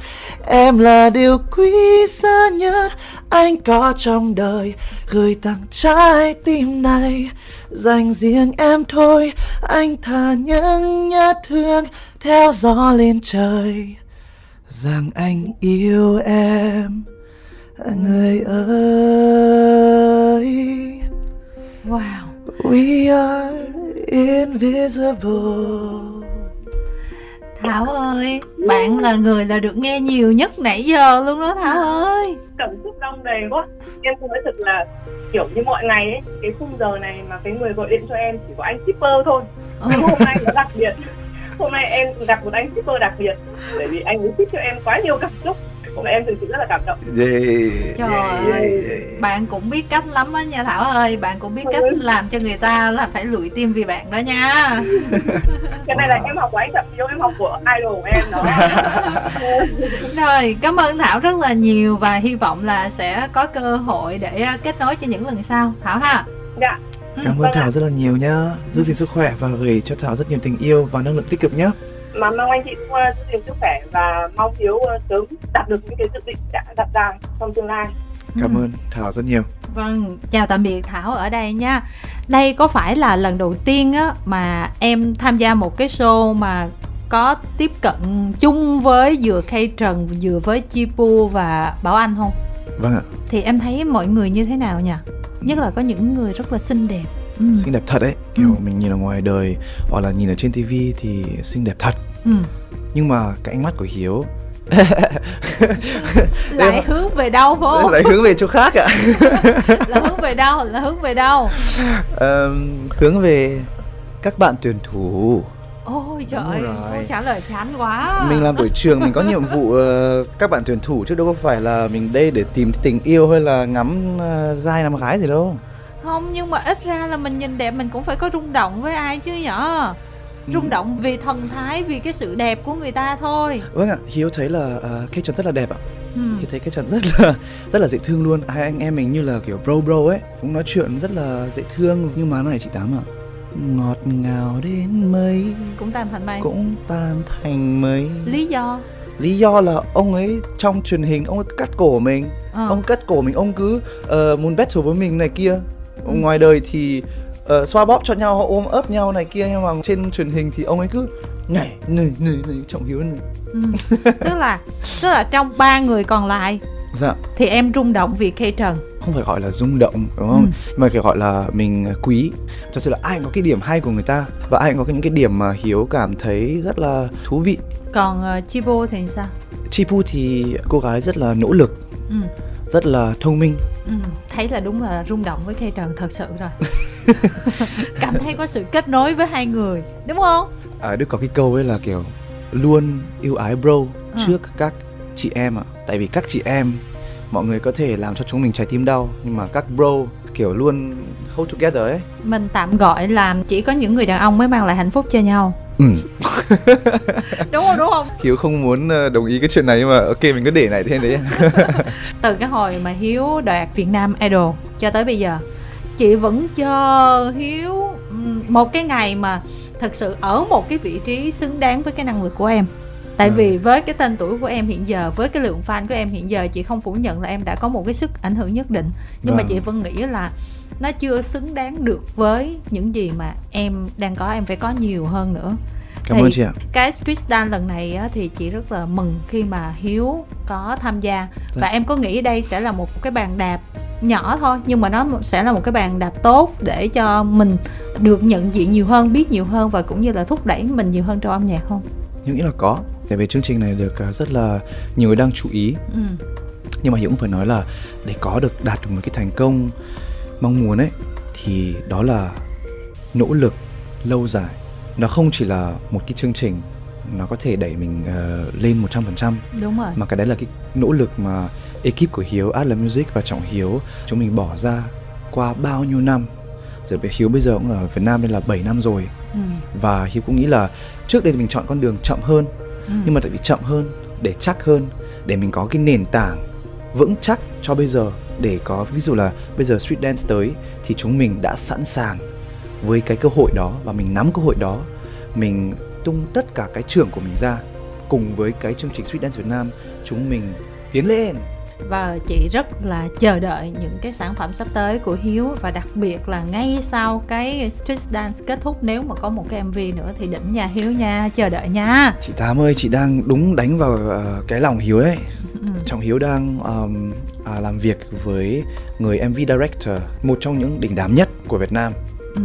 em là điều quý giá nhất anh có trong đời. Gửi tặng trái tim này dành riêng em thôi. Anh thà những nhát thương theo gió lên trời. Rằng anh yêu em người ơi. Wow. We are invisible thảo ơi bạn là người là được nghe nhiều nhất nãy giờ luôn đó thảo ơi. Cảm xúc đong đầy quá. Em cũng nói thật là kiểu như mọi ngày ấy cái khung giờ này mà cái người gọi điện cho em chỉ có anh shipper thôi. Nhưng hôm nay nó đặc biệt. Hôm nay em gặp một anh shipper đặc biệt bởi vì anh ấy ship cho em quá nhiều cảm xúc hôm nay em thực sự rất là cảm động. Yeah, Trời ơi. bạn cũng biết cách lắm á nha thảo ơi. Bạn cũng biết cách làm cho người ta là phải lụi tim vì bạn đó nha. [LAUGHS] Cái này là em học của anh thậm chí em học của idol của em đó. [LAUGHS] Rồi cảm ơn thảo rất là nhiều và hy vọng là sẽ có cơ hội để à, kết nối cho những lần sau. Thảo ha? Dạ. Cảm ơn Vâng. Thảo rất là nhiều nhá. Giữ gìn sức khỏe và gửi cho Thảo rất nhiều tình yêu và năng lượng tích cực nhá mà mong anh chị cũng uh, giữ gìn sức khỏe và mong hiếu uh, sớm đạt được những cái dự định đã đặt ra trong tương lai Cảm Ừ. ơn Thảo rất nhiều Vâng, chào tạm biệt Thảo ở đây nha. Đây có phải là lần đầu tiên á mà em tham gia một cái show mà có tiếp cận chung với vừa Kay Trần vừa với Chi Pu và Bảo Anh không? Vâng ạ, Thì em thấy mọi người như thế nào nhỉ? Nhất là có những người rất là xinh đẹp. Ừ. xinh đẹp thật đấy Kiểu Ừ. mình nhìn ở ngoài đời hoặc là nhìn ở trên tivi thì xinh đẹp thật Ừ. Nhưng mà cái ánh mắt của Hiếu [LAUGHS] Lại hướng về đâu không? lại hướng về chỗ khác ạ [LAUGHS] Là hướng về đâu? Là hướng về đâu? Ờm, Hướng về các bạn tuyển thủ Ôi trời ơi, câu trả lời chán quá. Mình làm buổi trường mình có nhiệm vụ ờ, các bạn tuyển thủ chứ đâu có phải là mình đây để tìm tình yêu hay là ngắm uh, dai nam gái gì đâu Không, nhưng mà ít ra là mình nhìn đẹp mình cũng phải có rung động với ai chứ nhở? rung động vì thần thái vì cái sự đẹp của người ta thôi. Vâng ạ, Hiếu thấy là uh, Kết Trần rất là đẹp ạ. Ừ. Hiếu thấy Kết Trần rất là [LAUGHS] rất là dễ thương luôn. Hai anh em mình như là kiểu bro bro ấy Cũng nói chuyện rất là dễ thương. Nhưng mà này chị Tám ạ Ngọt ngào đến mấy cũng tan thành mây. Cũng tan thành mấy. Lý do? Lý do là ông ấy trong truyền hình Ông ấy cắt cổ mình. Ờ. Ông cắt cổ mình, ông cứ ờ, muốn battle với mình này kia Ngoài đời thì ờ, xoa bóp cho nhau, họ ôm ấp nhau này kia Nhưng mà trên truyền hình thì ông ấy cứ nhảy, này, này, này, trọng hiếu này ừ. tức là tức là trong ba người còn lại dạ. thì em rung động vì K Trần. Không phải gọi là rung động đúng không? Ừ. mà phải gọi là mình quý. Thật sự là ai cũng có cái điểm hay của người ta và ai cũng có những cái điểm mà hiếu cảm thấy rất là thú vị. Còn uh, Chibo thì sao? Chipu thì cô gái rất là nỗ lực. Ừ. rất là thông minh. Ừ, thấy là đúng là rung động với K Trần thật sự rồi. [LAUGHS] [LAUGHS] Cảm thấy có sự kết nối với hai người đúng không? À, Đức có cái câu ấy là kiểu luôn yêu ái bro Ờ. trước các chị em ạ. Tại vì các chị em mọi người có thể làm cho chúng mình trái tim đau nhưng mà các bro kiểu luôn hold together ấy. Mình tạm gọi là chỉ có những người đàn ông mới mang lại hạnh phúc cho nhau ừ. [LAUGHS] đúng không đúng không hiếu không muốn ờ, đồng ý cái chuyện này nhưng mà ok mình cứ để này thêm [LAUGHS] đấy từ cái hồi mà hiếu đoạt việt nam idol cho tới bây giờ chị vẫn chờ hiếu một cái ngày mà thật sự ở một cái vị trí xứng đáng với cái năng lực của em tại Ừ. vì với cái tên tuổi của em hiện giờ với cái lượng fan của em hiện giờ chị không phủ nhận là em đã có một cái sức ảnh hưởng nhất định nhưng mà Vâng. chị vẫn nghĩ là nó chưa xứng đáng được với những gì mà em đang có em phải có nhiều hơn nữa. Cảm Thì ơn chị ạ. cái Street Dance lần này á, thì chị rất là mừng khi mà Hiếu có tham gia. Dạ. và em có nghĩ đây sẽ là một cái bàn đạp nhỏ thôi nhưng mà nó sẽ là một cái bàn đạp tốt để cho mình được nhận diện nhiều hơn biết nhiều hơn và cũng như là thúc đẩy mình nhiều hơn trong âm nhạc không? Hiếu nghĩ là có tại vì chương trình này được ờ, rất là nhiều người đang chú ý. Ừ. nhưng mà Hiếu cũng phải nói là để có được đạt được một cái thành công mong muốn ấy thì đó là nỗ lực lâu dài. Nó không chỉ là một cái chương trình nó có thể đẩy mình ờ, lên 100% đúng rồi. Mà cái đấy là cái nỗ lực mà ekip của Hiếu, Atlas Music và Trọng Hiếu chúng mình bỏ ra qua bao nhiêu năm. Rồi Hiếu bây giờ cũng ở Việt Nam đây là 7 năm rồi. Ừ. và Hiếu cũng nghĩ là trước đây mình chọn con đường chậm hơn. Ừ. nhưng mà tại vì chậm hơn để chắc hơn để mình có cái nền tảng vững chắc cho bây giờ để có, ví dụ là bây giờ street dance tới thì chúng mình đã sẵn sàng với cái cơ hội đó và mình nắm cơ hội đó. Mình tung tất cả cái trưởng của mình ra cùng với cái chương trình street dance Việt Nam, chúng mình tiến lên và chị rất là chờ đợi những cái sản phẩm sắp tới của Hiếu. Và đặc biệt là ngay sau cái Street Dance kết thúc nếu mà có một cái MV nữa thì đỉnh nha Hiếu nha. Chờ đợi nha. Chị Tám ơi chị đang đúng đánh vào ờ, cái lòng Hiếu ấy. Ừ. Trọng Hiếu đang um, à, làm việc với người MV director một trong những đỉnh đám nhất của Việt Nam. Ừ.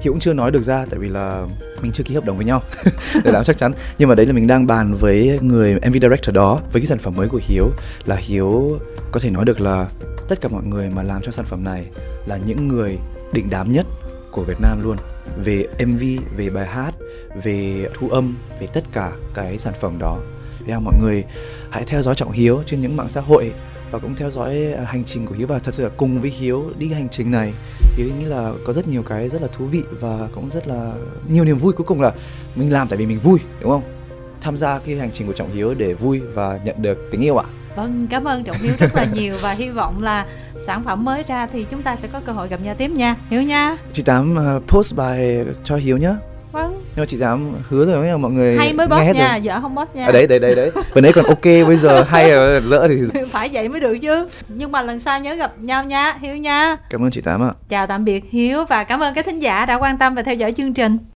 Hiếu cũng chưa nói được ra tại vì là mình chưa ký hợp đồng với nhau [LAUGHS] để làm chắc chắn nhưng mà đấy là mình đang bàn với người MV director đó với cái sản phẩm mới của Hiếu là Hiếu có thể nói được là tất cả mọi người mà làm cho sản phẩm này là những người đỉnh đám nhất của Việt Nam luôn về MV, về bài hát, về thu âm, về tất cả cái sản phẩm đó. Thế mọi người hãy theo dõi Trọng Hiếu trên những mạng xã hội và cũng theo dõi à, hành trình của Hiếu và thật sự là cùng với Hiếu đi cái hành trình này. Hiếu nghĩ là có rất nhiều cái rất là thú vị và cũng rất là nhiều niềm vui cuối cùng là mình làm tại vì mình vui đúng không? Tham gia cái hành trình của Trọng Hiếu để vui và nhận được tình yêu ạ. Vâng, cảm ơn Trọng Hiếu rất là nhiều và hy vọng là sản phẩm mới ra thì chúng ta sẽ có cơ hội gặp nhau tiếp nha. Hiếu nha. chị Tám à, post bài cho Hiếu nhá. Vâng, nhưng mà chị Tám hứa rồi mà mọi người hay mới nghe boss nha, rồi. vợ không boss nha. À, đấy đấy đấy đấy vừa nãy còn ok bây giờ hay rồi dỡ thì [LAUGHS] Phải vậy mới được chứ. Nhưng mà lần sau nhớ gặp nhau nha, Hiếu nha. cảm ơn chị Tám ạ Chào tạm biệt Hiếu và cảm ơn các thính giả đã quan tâm và theo dõi chương trình.